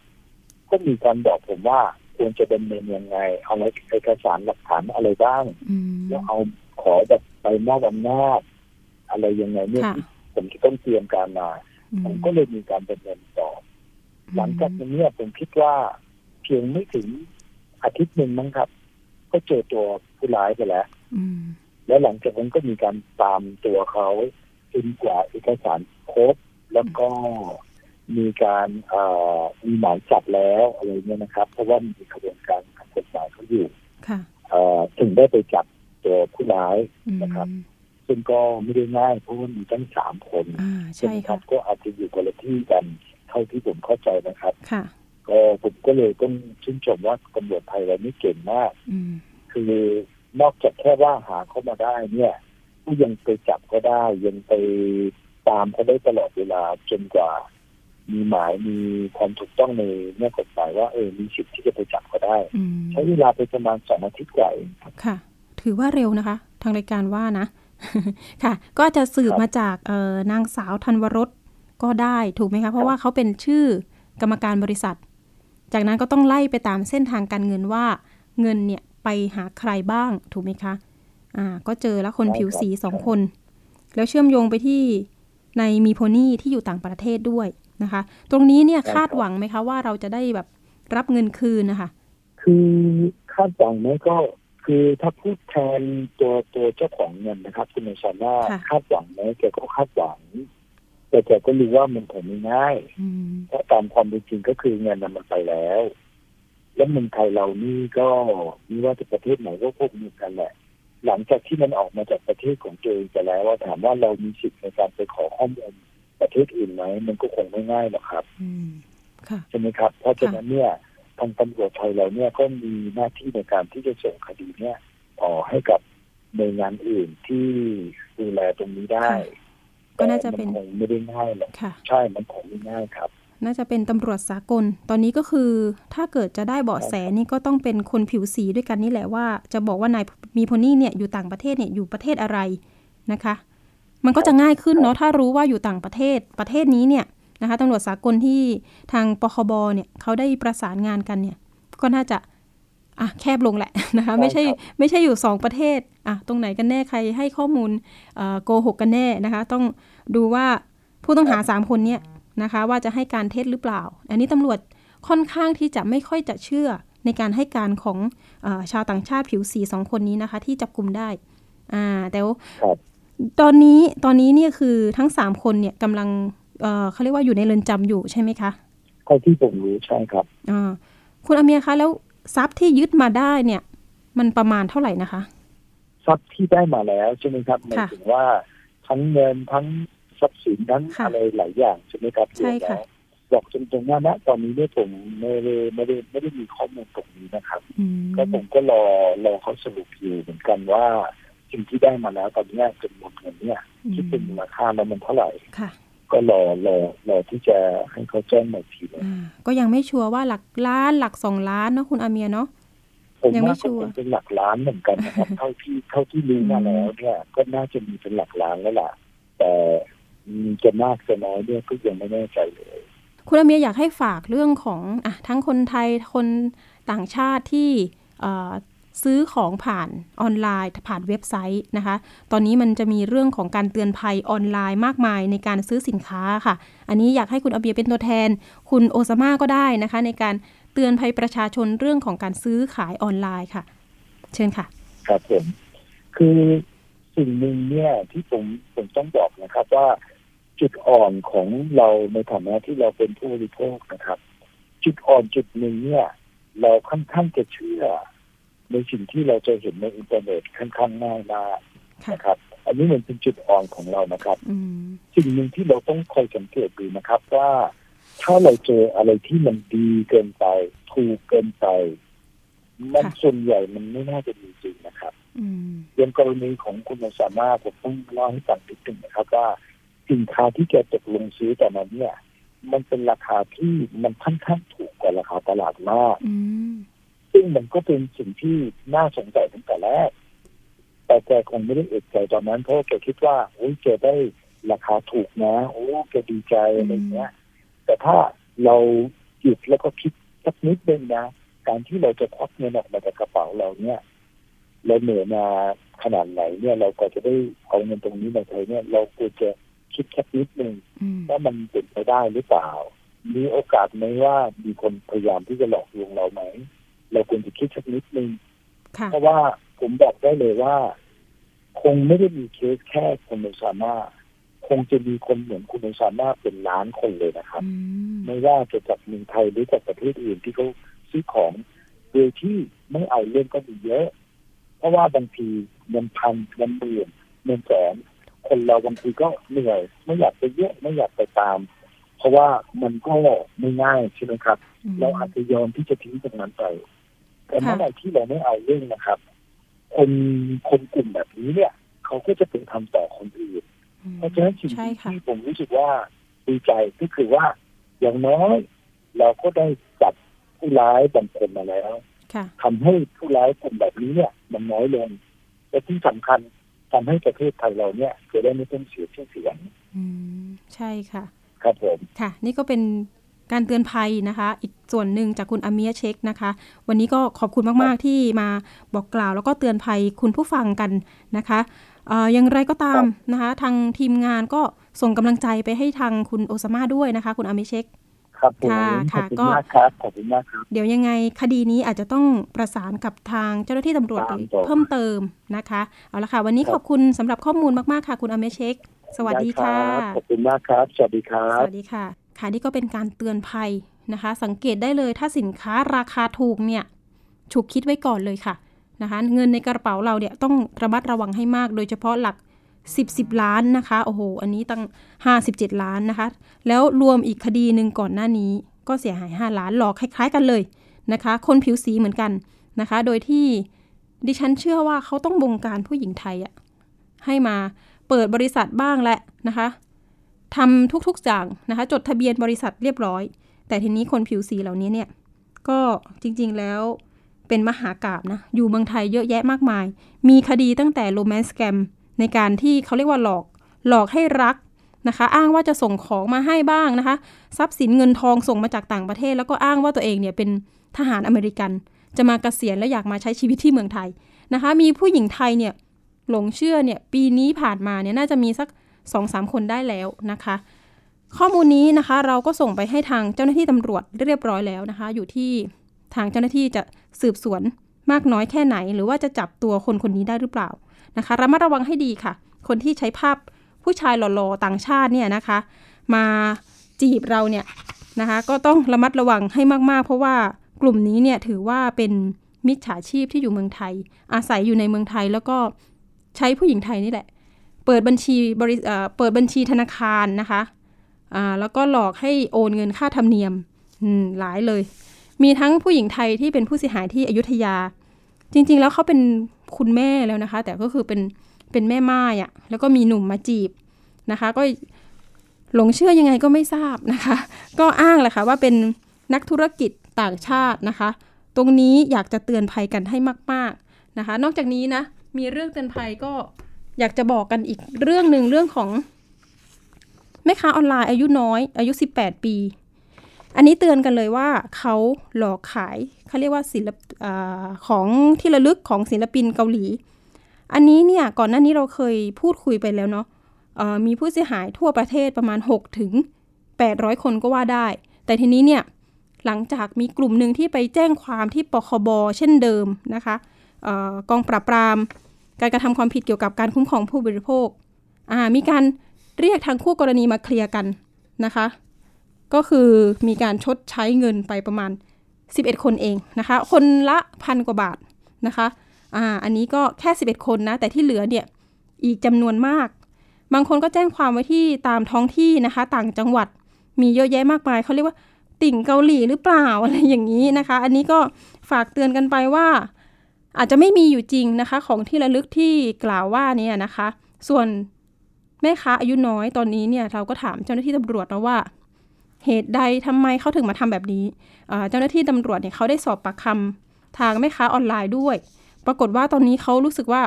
ก็มีการบอกผมว่าควรจะดำเนินยังไง เอาไว้เอกสารหลักฐานอะไรบ้างอืมแล้วเอาขอแบบไปมอบอำนาจอะไรยังไงเนี่ยค่ะที่ผมจะต้องเตรียมการมา ผมก็เลยมีการดำเนินต่อ หลังจากนั้นเนี่ยผมคิดว่าเพียงไม่ถึงอาทิตย์หนึ่งมั้งครับ ก็เจอตัวผู้ร้ายไปแล้วอืมแล้วหลังจากนั้นก็มีการตามตัวเขาจนกว่าเอกสาร ครบแล้วก็มีการเอ่อมีหมายจับแล้วอะไรเนี่ยนะครับ เพราะว่ามีขบวนการทางกฎหมายเขาอยู่ค่ะเอ่อถึงได้ไปจับตัวผู้ร้ายอืมนะครับ ซึ่งก็ไม่ได้ง่ายเพราะว่ามีตั้งสามคนอ่าใช่ใช่ไหมครัค่ะบก็อาจจะอยู่คนละที่กันเท่าที่ผมเข้าใจนะครับค่ะก็ผมก็เลยต้องชื่นชมว่าตำรวจไทยเรานี่เก่งมากอืมคือนอกจากแค่ว่าหาเขามาได้เนี่ยก็ยังไปจับก็ได้ยังไป ตามเขาได้ตลอดเวลาจนกว่า มีหมายมีความถูกต้องในเรื่องกฎหมายว่าเออมีสิทธิ์ที่จะไปจับก็ได้อืมใช้เวลาไปประมาณสองอาทิตย์กว่าเองครับค่ะ ถือว่าเร็วนะคะ ทางรายการว่านะ ค่ะ ก็อาจจะสืบครับมาจากเอ่อนางสาวธันวรสก็ได้ถูกไหมคะเพราะว่าเขาเป็นชื่อกรรมการบริษัท จากนั้นก็ต้องไล่ไปตามเส้นทางการเงินว่า เงินเนี่ยไปหาใครบ้างถูกไหมคะอ่าก็เจอแล้วคนใช่ผิวครับสีสองคน แล้วเชื่อมโยงไปที่ ในมีโพนี่ที่อยู่ต่างประเทศด้วยนะคะ ตรงนี้เนี่ยคาดหวังไหมคะว่าเราจะได้แบบรับเงินคืนนะคะคือคาดหวังไหมก็คือถ้าพูดแทนตัวตัวเจ้าของเงินนะครับคุณนายชาน่าค่ะคาดหวังไหมแกก็คาดหวัง แต่แกก็รู้ว่ามันคงไม่ง่ายอืมเพราะตามความเป็นจริงก็คือเงินน่ะมันไปแล้ว แล้วเมืองไทยเรานี่ก็ไม่ว่าจะประเทศไหนก็พวกนี้กันแหละ หลังจากที่มันออกมาจากประเทศของตัวเองไปแล้วว่าถามว่าเรามีสิทธิ์ในการไปขอข้อมูลประเทศอื่นไหมมันก็คงไม่ง่ายหรอกครับอืมค่ะใช่ไหมครับ เพราะฉะนั้นเนี่ยทางตำรวจไทยเราเนี่ยก็มีหน้าที่ในการที่จะส่งคดีเนี่ยต่อให้กับหน่วยงานอื่นที่ดูแลตรงนี้ได้ค่ะก็น่าจะเป็นแต่มัคงไม่ได้ง่ายหรอกค่ะใช่มันคงไม่ง่ายครับ น่าจะเป็นตำรวจสากล ตอนนี้ก็คือถ้าเกิดจะได้เบาะแสนี่ก็ต้องเป็นคนผิวสีด้วยกันนี่แหละว่า จะบอกว่านายมีโพนี่เนี่ยอยู่ต่างประเทศเนี่ยอยู่ประเทศอะไรนะคะ มันก็จะง่ายขึ้นเนาะถ้ารู้ว่าอยู่ต่างประเทศประเทศนี้เนี่ยนะคะตำรวจสากลที่ทางปคบเนี่ยเขาได้ประสานงานกันเนี่ยก็น่าจะอะแคบลงแหละนะคะไม่ใช่ใช่ครับไม่ใช่อยู่สองประเทศอะตรงไหนกันแน่ใครให้ข้อมูลเอ่อโกหกกันแน่นะคะ ต้องดูว่าผู้ต้องหาสามคนเนี่ย นะคะ ว่าจะให้การเท็จหรือเปล่า อันนี้ตำรวจค่อนข้างที่จะไม่ค่อยจะเชื่อในการให้การของเออชาวต่างชาติผิวสีสองคนนี้นะคะ ที่จับกลุ่มได้ อ่าแต่ว่าครับตอนนี้ตอนนี้เนี่ยคือทั้งสามคนเนี่ยกำลังเอ่อเขาเรียกว่าอยู่ในเรือนจำอยู่ใช่ไหมคะเท่าที่ผมรู้ใช่ครับอ่าคุณอาเมียคะแล้วทรัพย์ที่ยึดมาได้เนี่ย มันประมาณเท่าไหร่นะคะ ทรัพย์ที่ได้มาแล้วใช่ไหมครับหมายค่ะถึงว่าทั้งเงินทั้ง ทรัพย์สินทั้งค่ะอะไรหลายอย่างใช่ไหมครับใช่ค่ะ รวมแล้วบอกตรงๆว่าณตอนนี้เนี่ยผมไม่ได้ไม่ได้ไม่ได้มีข้อมูลตรงนี้นะครับ อืมก็ผมก็รอรอเขาสรุปอยู่เหมือนกันว่าสิ่งที่ได้มาแล้วตอนเนี้ยจำนวนเงินเนี่ยที่เป็นมูลค่าแล้วมันเท่าไหร่ ค่ะก็รอรอรอที่จะให้เขาแจ้งมาอีกทีหนึงอ่าก็ยังไม่ชัวร์ว่าหลักล้านหลักสองล้านเนาะคุณอาเมียเนาะ ผมยังไม่ว่าชัก็วร์คงเป็นหลักล้านเหมือนกันนะครับ เท่าที่เท่าที่รู้มาแล้วเนี่ย ก็น่าจะมีเป็นหลักล้านแล้วล่ะ แต่มี จะมากจะน้อยเนี่ยก็ยังไม่แน่ใจเลย คุณอาเมียอยากให้ฝากเรื่องของอะทั้งคนไทยคนต่างชาติที่เอ่อซื้อของผ่านออนไลน์ผ่านเว็บไซต์นะคะ ตอนนี้มันจะมีเรื่องของการเตือนภัยออนไลน์มากมายในการซื้อสินค้าค่ะ อันนี้อยากให้คุณอาเบียเป็นตัวแทน คุณโอซาม่าก็ได้นะคะ ในการเตือนภัยประชาชนเรื่องของการซื้อขายออนไลน์ค่ะ เชิญค่ะ ครับผม คือสิ่งหนึ่งเนี่ยที่ผมผมต้องบอกนะครับว่า จุดอ่อนของเราในฐานะที่เราเป็นผู้บริโภคนะครับ จุดอ่อนจุดหนึ่งเนี่ย เราค่อนข้างจะเชื่อ ในสิ่งที่เราจะเห็นในอินเทอร์เน็ตค่อนข้างง่ายมากค่ะนะครับ อันนี้มันเป็นจุดอ่อนของเรานะครับอืมสิ่งหนึ่งที่เราต้องคอยสังเกตดูนะครับ ว่าถ้าเราเจออะไรที่มันดีเกินไปถูกเกินไป มันค่ะส่วนใหญ่มันไม่น่าจะมีจริงนะครับอืมอย่างกรณีของคุณสามารถผมต้องเล่าให้ฟังนิดหนึ่งนะครับว่า สินค้าที่แกตกลงซื้อแต่นั้นเนี่ย มันเป็นราคาที่มันค่อนข้างถูกกว่าราคาตลาดมากอืมซึ่งมันก็เป็นสิ่งที่น่าสนใจตั้งแต่แรกแต่แกคงไม่ได้เอกใจตอนนั้นเพราะว่าแกคิดว่าโอ้ยแกได้ราคาถูกนะโอ้แกดีใจอะไรเงี้ย แต่ถ้าเราหยุดแล้วก็คิดสักนิดนึงนะการที่เราจะควักเงินออกมาจากกระเป๋าเราเนี่ยเราเหนื่อยมาขนาดไหนเนี่ย เราก็จะได้เอาเงินตรงนี้มาใช้เนี่ย เราควรจะ คิดสักนิดนึงอืมว่ามันเป็นไปได้หรือเปล่า มีโอกาสไหมว่ามีคนพยายามที่จะหลอกลวงเราไหมเราควรจะคิดสักนิดนึงค่ะเพราะว่าผมบอกได้เลยว่า คงไม่ได้มีเคสแค่คุณโอซาม่าคงจะมีคนเหมือนคุณโอซาม่าเป็นล้านคนเลยนะครับอืมไม่ว่าจะจากเมืองไทยหรือจากประเทศอื่นที่เขาซื้อของโดยที่ไม่เอาเรื่องก็มีเยอะ เพราะว่าบางทีเงินพันเงินหมื่นเงินแสน คนเราบางทีก็เหนื่อย ไม่อยากไปเยอะไม่อยากไปตาม เพราะว่ามันก็ไม่ง่ายใช่ไหมครับอืมเราอาจจะยอมที่จะทิ้งตรงนั้นไปแต่ค่ะเมื่อไหร่ที่เราไม่เอาเรื่องนะครับ คนคนกลุ่มแบบนี้เนี่ย เขาก็จะเป็นทำต่อคนอื่นเพราะฉะนั้นสิ่งใช่ค่ะที่ผมรู้สึกว่าดีใจก็คือว่า อย่างน้อย เราก็ได้จับผู้ร้ายบางคนมาแล้วค่ะทำให้ผู้ร้ายคนแบบนี้เนี่ย มันน้อยลงและที่สำคัญ ทำให้ประเทศไทยเราเนี่ยจะได้ไม่ต้องเสียชื่อเสียงอืมใช่ค่ะ ครับผมค่ะ นี่ก็เป็นการเตือนภัยนะคะ อีกส่วนหนึ่งจากคุณอาเมียเช็คนะคะ วันนี้ก็ขอบคุณมาก ๆ ที่มาบอกกล่าว แล้วก็เตือนภัยคุณผู้ฟังกันนะคะเอ่ออย่างไรก็ตามนะคะ ทางทีมงานก็ส่งกำลังใจไปให้ทางคุณโอซาม่าด้วยนะคะ คุณอาเมียเช็ค ครับผมค่ะขอบคุณค่ะก็มากครับขอบคุณมากครับ เดี๋ยวยังไงคดีนี้อาจจะต้องประสานกับทางเจ้าหน้าที่ตำรวจตามอีกต่อเพิ่มเติมนะคะ เอาละค่ะ วันนี้ครับขอบคุณสำหรับข้อมูลมาก ๆ ค่ะ คุณอาเมเชคสวัสดีค่ะไรับขอบคุณมากครับ สวัสดีครัสบวัสดีค่ะ ค่ะนี่ก็เป็นการเตือนภัยนะคะ สังเกตได้เลยถ้าสินค้าราคาถูกเนี่ยฉุกคิดไว้ก่อนเลยค่ะนะคะ เงินในกระเป๋าเราเนี่ยต้องระมัดระวังให้มาก โดยเฉพาะหลัก 10 10 ล้านนะคะ โอ้โห อันนี้ตั้ง 57 ล้านนะคะ แล้วรวมอีกคดีหนึ่งก่อนหน้านี้ ก็เสียหาย 5 ล้านหลอกคล้ายๆ กันเลยนะคะ คนผิวสีเหมือนกันนะคะ โดยที่ดิฉันเชื่อว่าเขาต้องบงการผู้หญิงไทยอะให้มาเปิดบริษัทบ้างแหละนะคะทำทุกๆอย่างนะคะ จดทะเบียนบริษัทเรียบร้อย แต่ทีนี้คนผิวสีเหล่านี้เนี่ย ก็จริงๆแล้วเป็นมหากราบนะ อยู่เมืองไทยเยอะแยะมากมาย มีคดีตั้งแต่โรแมนต์แกม ในการที่เขาเรียกว่าหลอกหลอกให้รักนะคะ อ้างว่าจะส่งของมาให้บ้างนะคะ ทรัพย์สินเงินทองส่งมาจากต่างประเทศ แล้วก็อ้างว่าตัวเองเนี่ยเป็นทหารอเมริกัน จะมาเกษียณแล้วอยากมาใช้ชีวิตที่เมืองไทยนะคะ มีผู้หญิงไทยเนี่ยหลงเชื่อเนี่ยปีนี้ผ่านมาเนี่ยน่าจะมีสักสองสามคนได้แล้วนะคะ ข้อมูลนี้นะคะเราก็ส่งไปให้ทางเจ้าหน้าที่ตำรวจเรียบร้อยแล้วนะคะ อยู่ที่ทางเจ้าหน้าที่จะสืบสวนมากน้อยแค่ไหน หรือว่าจะจับตัวคนคนนี้ได้หรือเปล่า นะคะระมัดระวังให้ดีค่ะ คนที่ใช้ภาพผู้ชายหล่อๆต่างชาติเนี่ยนะคะ มาจีบเราเนี่ยนะคะก็ต้องระมัดระวังให้มากๆ เพราะว่ากลุ่มนี้เนี่ยถือว่าเป็นมิจฉาชีพที่อยู่เมืองไทย อาศัยอยู่ในเมืองไทยแล้วก็ใช้ผู้หญิงไทยนี่แหละ เปิดบัญชีบริเอ่อเปิดบัญชีธนาคารนะคะอ่าแล้วก็หลอกให้โอนเงินค่าธรรมเนียมอืมหลายเลย มีทั้งผู้หญิงไทยที่เป็นผู้เสียหายที่อยุธยา จริง ๆ แล้วเขาเป็น คุณแม่แล้วนะคะ แต่ก็คือเป็นเป็นแม่ไม้อะแล้วก็มีหนุ่มมาจีบนะคะ ก็หลงเชื่อยังไงก็ไม่ทราบนะคะ ก็อ้างแหละค่ะว่าเป็นนักธุรกิจต่างชาตินะคะ ตรงนี้อยากจะเตือนภัยกันให้มาก ๆนะคะ นอกจากนี้นะมีเรื่องเตือนภัยก็อยากจะบอกกันอีกเรื่องหนึ่งเรื่องของแม่ค้าออนไลน์อายุน้อย อายุ 18 ปี อันนี้เตือนกันเลยว่าเขาหลอกขายเขาเรียกว่าศิลปอของที่ระลึกของศิลปินเกาหลี อันนี้เนี่ยก่อนหน้านี้เราเคยพูดคุยไปแล้วเนาะมีผู้เสียหายทั่วประเทศประมาณ 6 ถึง 800 คนก็ว่าได้ แต่ทีนี้เนี่ยหลังจากมีกลุ่มหนึ่งที่ไปแจ้งความที่ปคบเช่นเดิมนะคะออกองปราบปราม การกระทำความผิดเกี่ยวกับการคุ้มครองผู้บริโภค มีการเรียกทางคู่กรณีมาเคลียร์กันนะคะ ก็คือมีการชดใช้เงินไปประมาณ 11 คนเองนะคะ คนละพันกว่าบาทนะคะอ่าอันนี้ก็แค่ 11 คนนะ แต่ที่เหลือเนี่ยอีกจำนวนมาก บางคนก็แจ้งความไว้ที่ตามท้องที่นะคะ ต่างจังหวัดมีเยอะแยะมากมายเขาเรียกว่า ติ่งเกาหลีหรือเปล่าอะไรอย่างนี้นะคะ อันนี้ก็ฝากเตือนกันไปว่า อาจจะไม่มีอยู่จริงนะคะ ของที่ระลึกที่กล่าวว่าเนี่ยนะคะ ส่วนแม่ค้าอายุน้อยตอนนี้เนี่ยเราก็ถามเจ้าหน้าที่ตำรวจนะว่า เหตุใดทำไมเขาถึงมาทำแบบนี้ เจ้าหน้าที่ตำรวจเนี่ยเขาได้สอบปากคำทางแม่ค้าออนไลน์ด้วย ปรากฏว่าตอนนี้เขารู้สึกว่า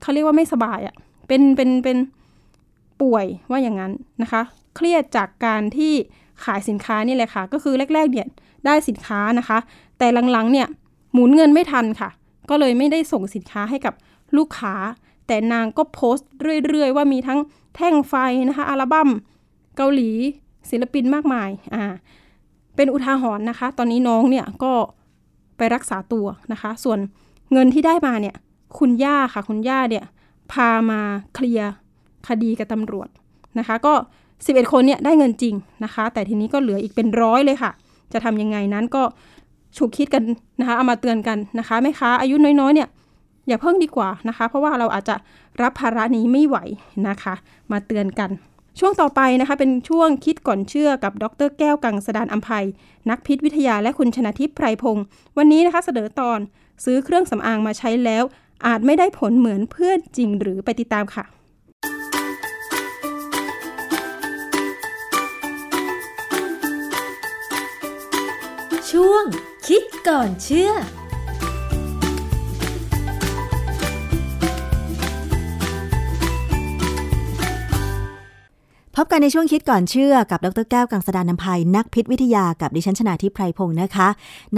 เขาเรียกว่าไม่สบายอะ่ะเป็นเป็นเป็นป่วยว่าอย่างนั้นนะคะ เครียดจากการที่ขายสินค้านี่แหละค่ะ ก็คือแรกๆเนี่ยได้สินค้านะคะ แต่หลังๆเนี่ยหมุนเงินไม่ทันค่ะ ก็เลยไม่ได้ส่งสินค้าให้กับลูกค้า แต่นางก็โพสต์เรื่อยๆ ว่ามีทั้งแท่งไฟนะคะอัลบั้มเกาหลี ศิลปินมากมายอ่าเป็นอุทาหรณ์นะคะ ตอนนี้น้องเนี่ยก็ไปรักษาตัวนะคะ ส่วนเงินที่ได้มาเนี่ย คุณย่าค่ะ คุณย่าเนี่ย พามาเคลียร์คดีกับตำรวจนะคะ ก็ 11 คนเนี่ยได้เงินจริงนะคะ แต่ทีนี้ก็เหลืออีกเป็นร้อยเลยค่ะ จะทำยังไงนั้นก็ฉุกคิดกันนะคะ เอามาเตือนกันนะคะแม่ค้าอายุน้อยๆ เนี่ย อย่าเพิ่งดีกว่านะคะ เพราะว่าเราอาจจะรับภาระนี้ไม่ไหวนะคะ มาเตือนกัน ช่วงต่อไปนะคะ เป็นช่วงคิดก่อนเชื่อกับดรแก้วกังสดานอัมภัย นักพิษวิทยาและคุณชนะทิพย์ไพรพงศ์วันนี้นะคะเสนอตอนซื้อเครื่องสำอางมาใช้แล้ว อาจไม่ได้ผลเหมือนเพื่อนจริงหรือไปติดตามค่ะช่วงคิดก่อนเชื่อ พบกันในช่วงคิดก่อนเชื่อกับดรแก้วกังสดานนภัยนักพิษวิทยากับดิฉันชนาทิพไพรพงศ์นะคะ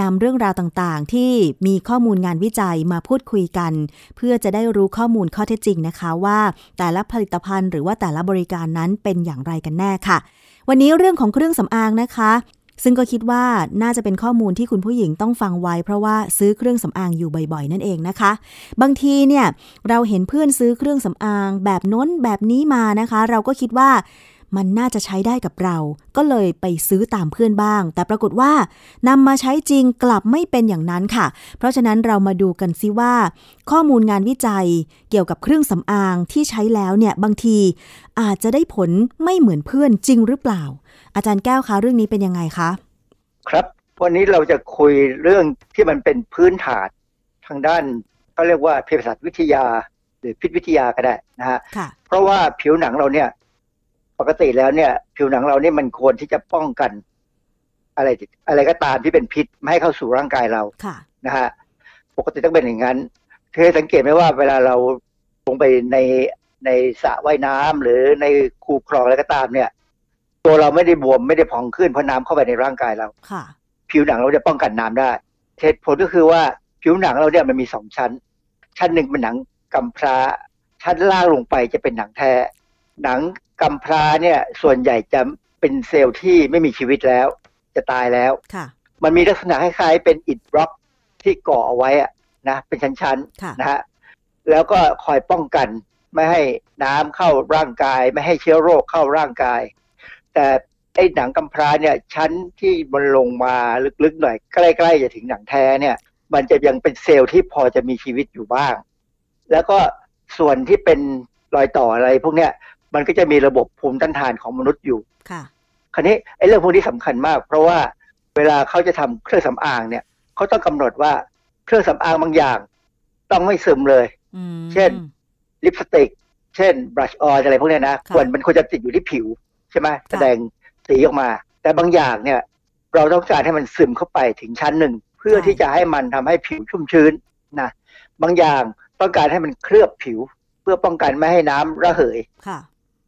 นำเรื่องราวต่างๆ ที่มีข้อมูลงานวิจัยมาพูดคุยกัน เพื่อจะได้รู้ข้อมูลข้อเท็จจริงนะคะว่า แต่ละผลิตภัณฑ์หรือว่าแต่ละบริการนั้นเป็นอย่างไรกันแน่ค่ะ วันนี้เรื่องของเครื่องสำอางนะคะ ซึ่งก็คิดว่าน่าจะเป็นข้อมูลที่คุณผู้หญิงต้องฟังไว้ เพราะว่าซื้อเครื่องสำอางอยู่บ่อยๆ นั่นเองนะคะ บางทีเนี่ยเราเห็นเพื่อนซื้อเครื่องสำอางแบบน้นแบบนี้มานะคะ เราก็คิดว่า มันน่าจะใช้ได้กับเรา ก็เลยไปซื้อตามเพื่อนบ้าง แต่ปรากฏว่านำมาใช้จริงกลับไม่เป็นอย่างนั้นค่ะ เพราะฉะนั้นเรามาดูกันซิว่า ข้อมูลงานวิจัยเกี่ยวกับเครื่องสำอางที่ใช้แล้วเนี่ยบางทีอาจจะได้ผลไม่เหมือนเพื่อนจริงหรือเปล่า อาจารย์แก้วคะเรื่องนี้เป็นยังไงคะ ครับ วันนี้เราจะคุยเรื่องที่มันเป็นพื้นฐานทางด้านเขาเรียกว่าเภสัชวิทยาหรือพิษวิทยาก็ได้นะฮะค่ะเพราะว่าผิวหนังเราเนี่ย ปกติแล้วเนี่ยผิวหนังเราเนี่ยมันควรที่จะป้องกัน อะไรอะไรก็ตามที่เป็นพิษไม่ให้เข้าสู่ร่างกายเราค่ะนะฮะปกติต้องเป็นอย่างนั้นเคยสังเกตไหมว่าเวลาเราลงไปในในสระว่ายน้ำหรือในคูคลองอะไรก็ตามเนี่ย ตัวเราไม่ได้บวมไม่ได้พองขึ้นเพราะน้ำเข้าไปในร่างกายเราค่ะ ผิวหนังเราจะป้องกันน้ำได้เหตุผลก็คือว่าผิวหนังเราเนี่ยมันมีสองชั้น ชั้นหนึ่งเป็นหนังกำพร้า ชั้นล่างลงไปจะเป็นหนังแท้ หนัง กำพร้าเนี่ยส่วนใหญ่จะเป็นเซลล์ที่ไม่มีชีวิตแล้ว จะตายแล้วค่ะมันมีลักษณะคล้ายๆเป็นอิฐบล็อกที่ก่อเอาไว้อะนะเป็นชั้นค่ะๆนะฮะแล้วก็คอยป้องกันไม่ให้น้ำเข้าร่างกาย ไม่ให้เชื้อโรคเข้าร่างกาย แต่ไอ้หนังกำพร้าเนี่ยชั้นที่มันลงมาลึกๆหน่อยใกล้ๆจะถึงหนังแท้เนี่ย มันจะยังเป็นเซลล์ที่พอจะมีชีวิตอยู่บ้าง แล้วก็ส่วนที่เป็นรอยต่ออะไรพวกเนี้ย มันก็จะมีระบบภูมิต้านทานของมนุษย์อยู่ ค่ะ คราวนี้ไอ้เรื่องพวกนี้สำคัญมาก เพราะว่าเวลาเขาจะทำเครื่องสำอางเนี่ยเขาต้องกำหนดว่าเครื่องสำอางบางอย่าง ต้องไม่ซึมเลยอืมเช่น ลิปสติก เช่นบรัชออยอะไรพวกเนี้ยนะค่ะควรมันควรจะติดอยู่ที่ผิวใช่ไหมค่ะแสดงสีออกมา แต่บางอย่างเนี่ย เราต้องการให้มันซึมเข้าไปถึงชั้นหนึ่ง เพื่อที่จะให้มันทำให้ผิวชุ่มชื้นนะบางอย่างต้องการให้มันเคลือบผิว เพื่อป้องกันไม่ให้น้ำระเหยค่ะ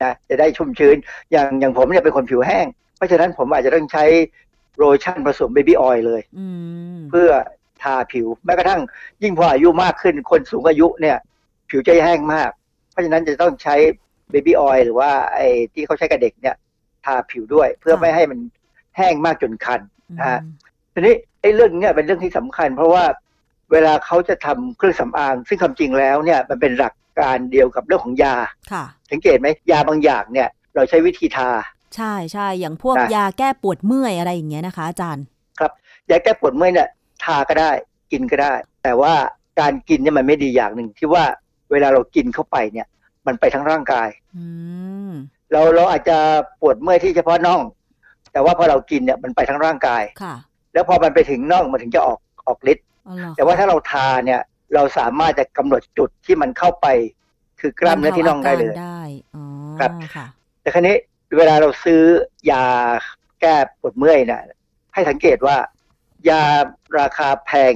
นะจะได้ชุ่มชื้น อย่างอย่างผมเนี่ยเป็นคนผิวแห้ง เพราะฉะนั้นผมอาจจะต้องใช้โลชั่นผสม baby oil เลยอืมเพื่อทาผิวแม้กระทั่ง ยิ่งพออายุมากขึ้นคนสูงอายุเนี่ย ผิวจะแห้งมาก เพราะฉะนั้นจะต้องใช้เบบี้ออยล์หรือว่าไอ้ที่เขาใช้กับเด็กเนี่ย ทาผิวด้วย เพื่อไม่ให้มันแห้งมากจนคันนะฮะทีนี้ไอ้เรื่องเนี้ยเป็นเรื่องที่สำคัญ เพราะว่าเวลาเขาจะทำเครื่องสำอาง ซึ่งความจริงแล้วเนี่ยมันเป็นหลัก การเดียวกับเรื่องของยาค่ะ สังเกตไหมยาบางอย่างเนี่ย เราใช้วิธีทา ใช่ใช่อย่างพวกนะยาแก้ปวดเมื่อยอะไรอย่างเงี้ยนะคะอาจารย์ยาแก้ปวดเมื่อยเนี่ยทาก็ได้กินก็ได้ แต่ว่าการกินเนี่ยมันไม่ดีอย่างหนึ่งที่ว่าเวลาเรากินเข้าไปเนี่ย มันไปทั้งร่างกายอืมเราเราอาจจะปวดเมื่อยที่เฉพาะน่อง แต่ว่าพอเรากินเนี่ยมันไปทั้งร่างกายค่ะ แล้วพอมันไปถึงน่องมันถึงจะออกออกฤทธิ์อ๋อเหรอแต่ว่าถ้าเราทาเนี่ย เราสามารถจะกำหนดจุดที่มันเข้าไป คือกล้ามเนื้อที่น่องได้เลยบรรทาาการได้อ๋อครับค่ะแต่ครั้นี้เวลาเราซื้อยาแก้ปวดเมื่อยเนี่ยให้สังเกตว่า ยาราคาแพง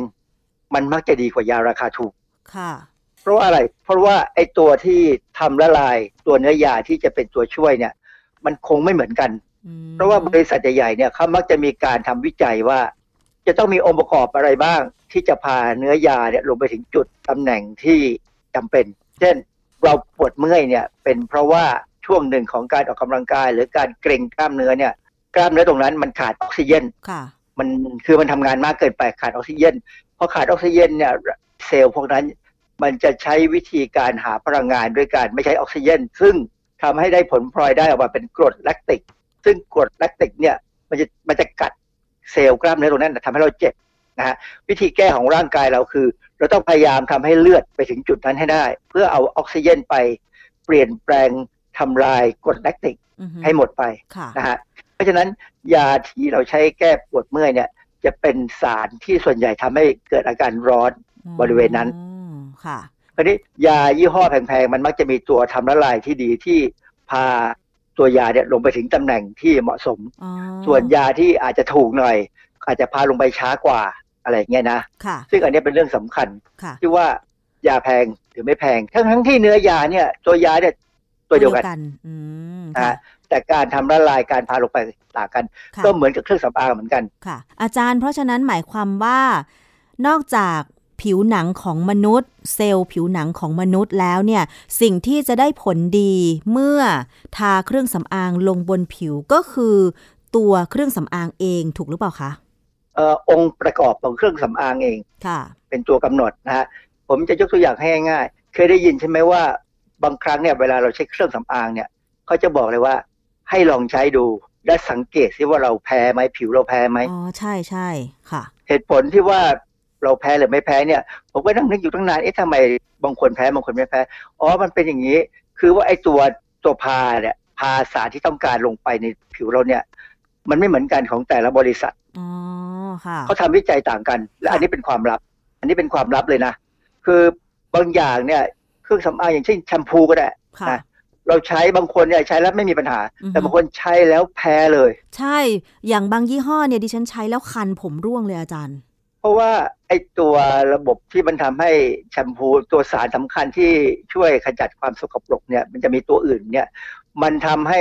มันมักจะดีกว่ายาราคาถูกค่ะ เพราะว่าอะไร เพราะว่าไอ้ตัวที่ทำละลายตัวเนื้อยาที่จะเป็นตัวช่วยเนี่ย มันคงไม่เหมือนกันอืมเพราะว่าบริษัทใหญ่ๆเนี่ยเขามักจะมีการทำวิจัยว่า จะต้องมีองค์ประกอบอะไรบ้าง ที่จะพาเนื้อยาเนี่ยลงไปถึงจุดตำแหน่งที่จำเป็น เช่นเราปวดเมื่อยเนี่ยเป็นเพราะว่าช่วงหนึ่งของการออกกำลังกาย หรือการเกร็งกล้ามเนื้อเนี่ย กล้ามเนื้อตรงนั้นมันขาดออกซิเจนค่ะมันคือมันทำงานมากเกินไปขาดออกซิเจนพอขาดออกซิเจนเนี่ยเซลล์พวกนั้นมันจะใช้วิธีการหาพลังงานด้วยการไม่ใช้ออกซิเจนซึ่งทำให้ได้ผลพลอยได้ออกมาเป็นกรดแลคติก ซึ่งกรดแลคติกเนี่ยมันจะมันจะกัด เซลล์กล้ามเนื้อตรงนั้นทำให้เราเจ็บนะฮะวิธีแก้ของร่างกายเราคือ เราต้องพยายามทำให้เลือดไปถึงจุดนั้นให้ได้ เพื่อเอาออกซิเจนไปเปลี่ยนแปลงทำลายกรดแลคติกอือฮึให้หมดไปค่ะนะฮะเพราะฉะนั้นยาที่เราใช้แก้ปวดเมื่อยเนี่ย จะเป็นสารที่ส่วนใหญ่ทำให้เกิดอาการร้อนบริเวณนั้นอืมค่ะคราวนี้ยายี่ห้อแพงๆ มันมักจะมีตัวทำละลายที่ดีที่พา ตัวยาเนี่ยลงไปถึงตำแหน่งที่เหมาะสมอ๋อส่วนยาที่อาจจะถูกหน่อย อาจจะพาลงไปช้ากว่าอะไรอย่างเงี้ยนะค่ะซึ่งอันเนี้ยเป็นเรื่องสำคัญค่ะที่ว่ายาแพงหรือไม่แพง ทั้งทั้งที่เนื้อยาเนี่ยตัวยาเนี่ยตัวเดียวกันอืมนะค่ะฮะแต่การทำละลายการพาลงไปต่างกันค่ะก็เหมือนกับเครื่องสำอางเหมือนกันค่ะ อาจารย์เพราะฉะนั้นหมายความว่านอกจาก ผิวหนังของมนุษย์ เซลล์ผิวหนังของมนุษย์แล้วเนี่ยสิ่งที่จะได้ผลดีเมื่อทาเครื่องสำอางลงบนผิวก็คือ ตัวเครื่องสำอางเองถูกหรือเปล่าคะเอ่อองค์ประกอบของเครื่องสำอางเองค่ะ เป็นตัวกำหนดนะฮะผมจะยกตัวอย่างให้ง่ายๆเคยได้ยินใช่ไหมว่าบางครั้งเนี่ยเวลาเราใช้เครื่องสำอางเนี่ยเขาจะบอกเลยว่าให้ลองใช้ดูและสังเกตซิว่าเราแพ้ไหมผิวเราแพ้ไหมอ๋อใช่ใช่ค่ะ เหตุผลที่ว่า เราแพ้หรือไม่แพ้เนี่ย ผมก็นั่งนึกอยู่ตั้งนานเอ๊ะทำไมบางคนแพ้บางคนไม่แพ้อ๋อมันเป็นอย่างนี้ คือว่าไอ้ตัวตัวพาเนี่ยพาสารที่ต้องการลงไปในผิวเราเนี่ย มันไม่เหมือนกันของแต่ละบริษัทอ๋อค่ะเขาทำวิจัยต่างกัน และอันนี้เป็นความลับ อันนี้เป็นความลับเลยนะ คือบางอย่างเนี่ย เครื่องสำอางอย่างเช่นแชมพูก็ได้ค่ะนะเราใช้บางคนเนี่ยใช้แล้วไม่มีปัญหาอือฮึแต่บางคนใช้แล้วแพ้เลย ใช่อย่างบางยี่ห้อเนี่ยดิฉันใช้แล้วคันผมร่วงเลยอาจารย์ เพราะว่าไอ้ ตัวระบบที่มันทำให้แชมพูตัวสารสำคัญที่ช่วยขจัดความสกปรกเนี่ยมันจะมีตัวอื่นเนี่ยมันทำให้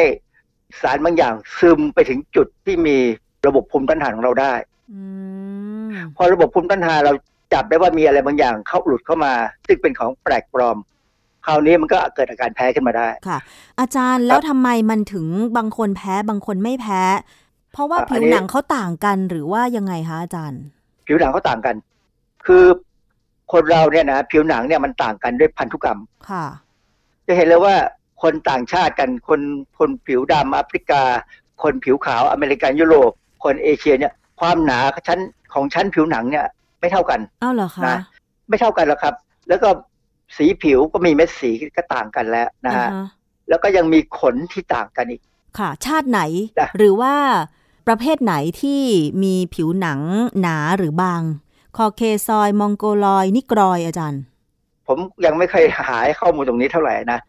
สารบางอย่างซึมไปถึงจุดที่มีระบบภูมิต้านทานของเราได้อืมพอระบบภูมิต้านทานเราจับได้ว่ามีอะไรบางอย่างเข้าหลุดเข้ามา ซึ่งเป็นของแปลกปลอมคราวนี้มันก็เกิดอาการแพ้ขึ้นมาได้ค่ะ อาจารย์แล้วทำไมมันถึงบางคนแพ้บางคนไม่แพ้ เพราะว่าอะอัผินวนี้หนังเขาต่างกันหรือว่ายังไงคะอาจารย์ ผิวหนังเขาต่างกัน คือคนเราเนี่ยนะผิวหนังเนี่ยมันต่างกันด้วยพันธุกรรมค่ะจะเห็นเลยว่าคนต่างชาติกันคนคนผิวดำแอฟริกา คนผิวขาวอเมริกันยุโรป คนเอเชียเนี่ย ความหนาชั้นของชั้นผิวหนังเนี่ย ไม่เท่ากันอ้าวเหรอคะนะไม่เท่ากันหรอกครับ แล้วก็สีผิวก็มีเม็ดสีก็ต่างกันแล้วนะฮะอ่าฮะแล้วก็ยังมีขนที่ต่างกันอีก ค่ะ ชาติไหนจ้ะหรือว่าประเภทไหนที่มีผิวหนังหนาหรือบาง คอเคซอย มองโกลอย นิกรอยอาจารย์ ผมยังไม่เคยหาข้อมูลตรงนี้เท่าไหร่นะ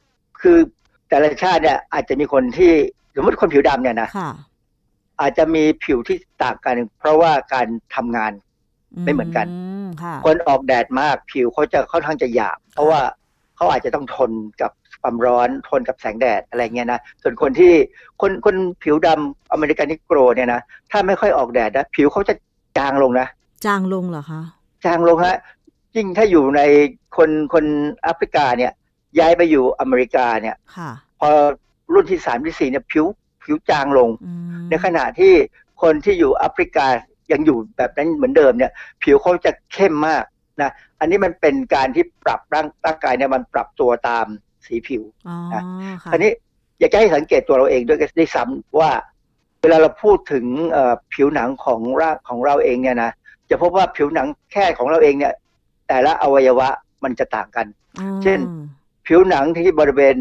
คือแต่ละชาติเนี่ยอาจจะมีคนที่สมมติคนผิวดำเนี่ยนะค่ะอาจจะมีผิวที่ต่างกัน เพราะว่าการทำงานไม่เหมือนกันมค่ะคนออกแดดมากผิวเขาจะค่อนข้างจะหยาบ เพราะว่าเขาอาจจะต้องทนกับความร้อนทนกับแสงแดดอะไรเงี้ยนะ ส่วนคนที่คนคนผิวดำอเมริกันนิโกรเนี่ยนะ ถ้าไม่ค่อยออกแดดนะ ผิวเขาจะจางลงนะ จางลงเหรอคะจางลงฮะยิ่งถ้าอยู่ในคนคนแอฟริกาเนี่ย ย้ายไปอยู่อเมริกาเนี่ยค่ะพอรุ่นที่สามที่สี่เนี่ยผิวผิวจางลงอืมในขณะที่คนที่อยู่แอฟริกายังอยู่แบบนั้นเหมือนเดิมเนี่ย ผิวเขาจะเข้มมากนะอันนี้มันเป็นการที่ปรับร่างร่างกายเนี่ยมันปรับตัวตามสีผิวอ๋อนะค่ะอันนี้อยากจะให้สังเกตตัวเราเองด้วยด้วยซ้ำว่า เวลาเราพูดถึงเอ่อผิวหนังของร่างของเราเองเนี่ยนะ จะพบว่าผิวหนังแค่ของเราเองเนี่ย แต่ละอวัยวะมันจะต่างกันอ๋อเช่น ผิวหนังที่บริเวณ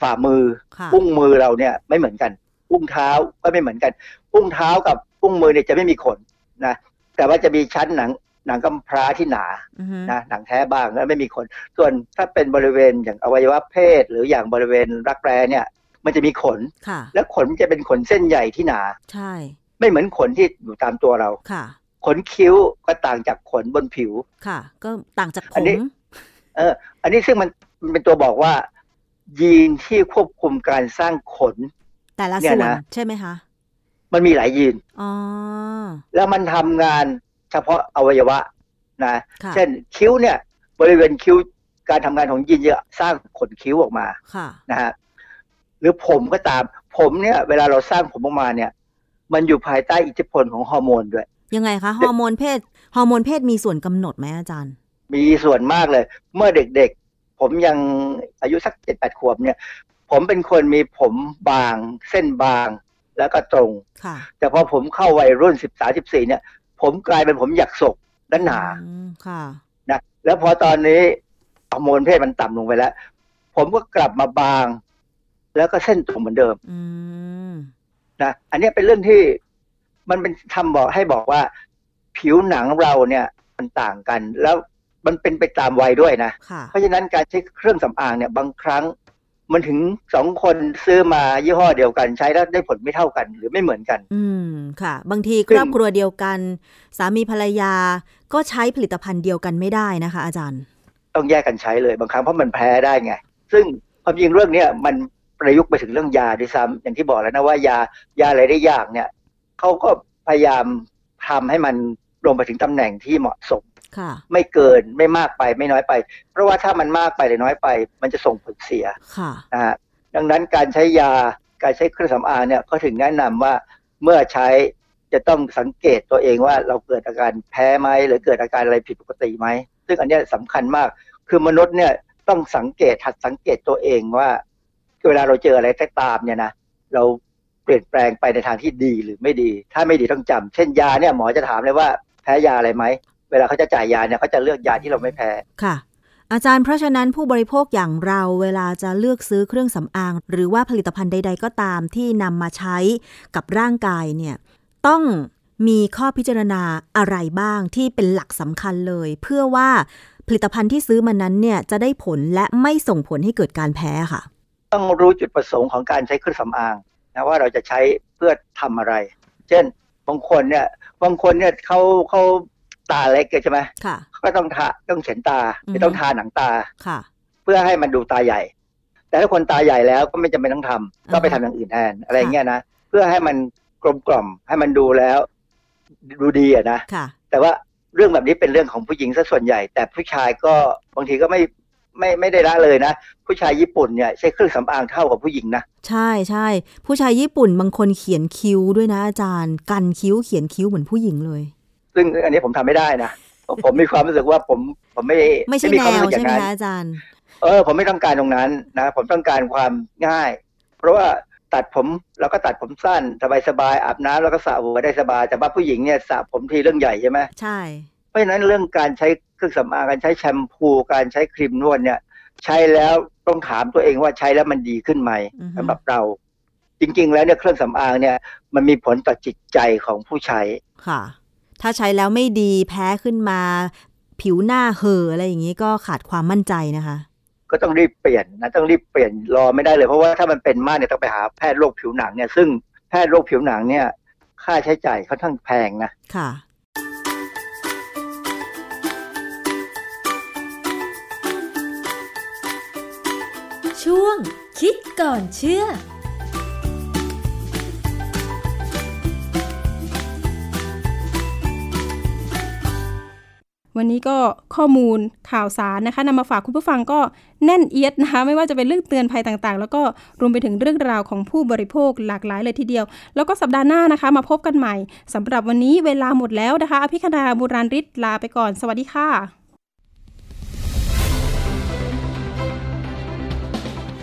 ฝ่ามือค่ะอุ้งมือเราเนี่ยไม่เหมือนกันอุ้งเท้าก็ไม่เหมือนกันอุ้งเท้ากับอุ้งมือเนี่ยจะไม่มีขนนะแต่ว่าจะมีชั้นหนังหนังกำพร้าที่หนาอือฮึนะหนังแท้บ้างแล้วไม่มีขนส่วนถ้าเป็นบริเวณอย่างอวัยวะเพศ หรืออย่างบริเวณรักแร้เนี่ย มันจะมีขนค่ะและขนจะเป็นขนเส้นใหญ่ที่หนา ใช่ ไม่เหมือนขนที่อยู่ตามตัวเราค่ะข นคิ้วก็ต่างจากขนบนผิว ค่ะ ก็ต่างจากผอันมนี้เออ อันนี้ซึ่งมันมันเป็นตัวบอกว่า ยีนที่ควบคุมการสร้างขน แต่ละเนี่ยส่วนนะใช่ไหมคะ มันมีหลายยีนอ๋อแล้วมันทำงานเฉพาะอวัยวะนะค่ะเช่นคิ้วเนี่ย บริเวณคิ้วการทำงานของยีนจะสร้างขนคิ้วออกมาค่ะนะฮะหรือผมก็ตาม ผมเนี่ย เวลาเราสร้างผมออกมาเนี่ย มันอยู่ภายใต้อิทธิพลของฮอร์โมนด้วย ยังไงคะฮอร์โมนเพศฮอร์โมนเพศมีส่วนกำหนดไหมอาจารย์ มีส่วนมากเลย เมื่อเด็กๆ ผมยังอายุสักเจ็ดแปดขวบเนี่ย ผมเป็นคนมีผมบาง เส้นบางแล้วก็ตรงค่ะแต่พอผมเข้าวัยรุ่นสิบสามสิบสี่เนี่ย ผมกลายเป็นผมหยักศกและหนาอืมค่ะนะแล้วพอตอนนี้ฮอร์โมนเพศมันต่ำลงไปแล้ว ผมก็กลับมาบาง แล้วก็เส้นตรงเหมือนเดิมอืมนะอันเนี้ยเป็นเรื่องที่ มันเป็นทำบอกให้บอกว่า ผิวหนังเราเนี่ยมันต่างกัน แล้วมันเป็นไปตามวัยด้วยนะค่ะเพราะฉะนั้นการใช้เครื่องสำอางเนี่ยบางครั้ง มันถึงสองคนซื้อมายี่ห้อเดียวกันใช้แล้วได้ผลไม่เท่ากัน หรือไม่เหมือนกัน อืมค่ะ บางทีครอบครัวเดียวกัน สามีภรรยาก็ใช้ผลิตภัณฑ์เดียวกันไม่ได้นะคะ อาจารย์ ต้องแยกกันใช้เลยบางครั้งเพราะมันแพ้ได้ไง ซึ่งความจริงเรื่องเนี้ยมันประยุกต์ไปถึงเรื่องยาด้วยซ้ำอย่างที่บอกแล้วนะว่ายายาอะไรได้ยากเนี่ย เขาก็พยายามทำให้มันลงไปถึงตำแหน่งที่เหมาะสมค่ะไม่เกินไม่มากไปไม่น้อยไป เพราะว่าถ้ามันมากไปหรือน้อยไป มันจะส่งผลเสียค่ะนะฮะดังนั้นการใช้ยาการใช้เครื่องสำอางเนี่ยก็ถึงแนะนำว่าเมื่อใช้จะต้องสังเกตตัวเองว่าเราเกิดอาการแพ้ไหมหรือเกิดอาการอะไรผิดปกติไหมซึ่งอันเนี้ยสำคัญมาก คือมนุษย์เนี่ยต้องสังเกตหัดสังเกตตัวเองว่า เวลาเราเจออะไรก็ตามเนี่ยนะเรา เปลี่ยนแปลงไปในทางที่ดีหรือไม่ดี ถ้าไม่ดีต้องจำเช่นยาเนี่ยหมอจะถามเลยว่าแพ้ยาอะไรไหม เวลาเขาจะจ่ายยาเนี่ยเขาจะเลือกยาที่เราไม่แพ้ ค่ะ อาจารย์เพราะฉะนั้นผู้บริโภคอย่างเราเวลาจะเลือกซื้อเครื่องสำอาง หรือว่าผลิตภัณฑ์ใด ๆ ก็ตามที่นำมาใช้กับร่างกายเนี่ยต้องมีข้อพิจารณาอะไรบ้างที่เป็นหลักสำคัญเลย เพื่อว่าผลิตภัณฑ์ที่ซื้อมานั้นเนี่ยจะได้ผลและไม่ส่งผลให้เกิดการแพ้ค่ะ ต้องรู้จุดประสงค์ของการใช้เครื่องสำอาง นะว่าเราจะใช้เพื่อทำอะไร เช่นบางคนเนี่ยบางคนเนี่ยเขาเขาตาเล็กใช่ไหมค่ะเขาก็ต้องทาต้องเฉียนตาอือฮึไม่ต้องทาหนังตาค่ะ เพื่อให้มันดูตาใหญ่ แต่ถ้าคนตาใหญ่แล้วก็ไม่จำเป็นต้องทำก็ไปทำอย่างอื่นแทนอะไรอย่างเงี้ยนะเพื่อให้มันกลมกล่อมให้มันดูแล้ว ดูดีอะนะค่ะแต่ว่าเรื่องแบบนี้เป็นเรื่องของผู้หญิงซะส่วนใหญ่ แต่ผู้ชายก็บางทีก็ไม่ ไม่ไม่ได้ละเลยนะ ผู้ชายญี่ปุ่นเนี่ยใช้เครื่องสำอางเท่ากับผู้หญิงนะ ใช่ใช่ผู้ชายญี่ปุ่นบางคนเขียนคิ้วด้วยนะอาจารย์ กันคิ้วเขียนคิ้วเหมือนผู้หญิงเลย ซึ่งอันนี้ผมทำไม่ได้นะผมผมมีความรู้สึกว่าผมผมไม่ไม่ใช่มีแนความรู้วสึกอใช่ย่างไหมนั้นคะอาจารย์ เออ ผมไม่ต้องการตรงนั้นนะ ผมต้องการความง่าย เพราะว่าตัดผมเราก็ตัดผมสั้นสบายๆอาบน้ำแล้วก็สระหัวได้สบายแต่ว่าผู้หญิงเนี่ยสระผมทีเรื่องใหญ่ใช่ไหมใช่ เพราะฉะนั้นเรื่องการใช้เครื่องสำอางการใช้แชมพูการใช้ครีมนวดเนี่ย ใช้แล้วต้องถามตัวเองว่าใช้แล้วมันดีขึ้นไหมอือฮึสำหรับเรา จริง ๆ แล้วเนี่ยเครื่องสำอางเนี่ย มันมีผลต่อจิตใจของผู้ใช้ค่ะ ถ้าใช้แล้วไม่ดีแพ้ขึ้นมา ผิวหน้าเห่อะอะไรอย่างนี้ก็ขาดความมั่นใจนะคะก็ต้องรีบเปลี่ยนนะต้องรีบเปลี่ยนรอไม่ได้เลยเพราะว่าถ้ามันเป็นมากเนี่ยต้องไปหาแพทย์โรคผิวหนังเนี่ยซึ่งแพทย์โรคผิวหนังเนี่ย ค่าใช้จ่ายค่อนข้างแพงนะค่ะ ช่วง คิดก่อนเชื่อวันนี้ก็ข้อมูลข่าวสารนะคะนำมาฝากคุณผู้ฟังก็แน่นเอียดนะคะไม่ว่าจะเป็นเรื่องเตือนภัยต่างๆ แล้วก็รวมไปถึงเรื่องราวของผู้บริโภคหลากหลายเลยทีเดียว แล้วก็สัปดาห์หน้านะคะมาพบกันใหม่สำหรับวันนี้เวลาหมดแล้วนะคะ อภิคณาบุราริศลาไปก่อน สวัสดีค่ะ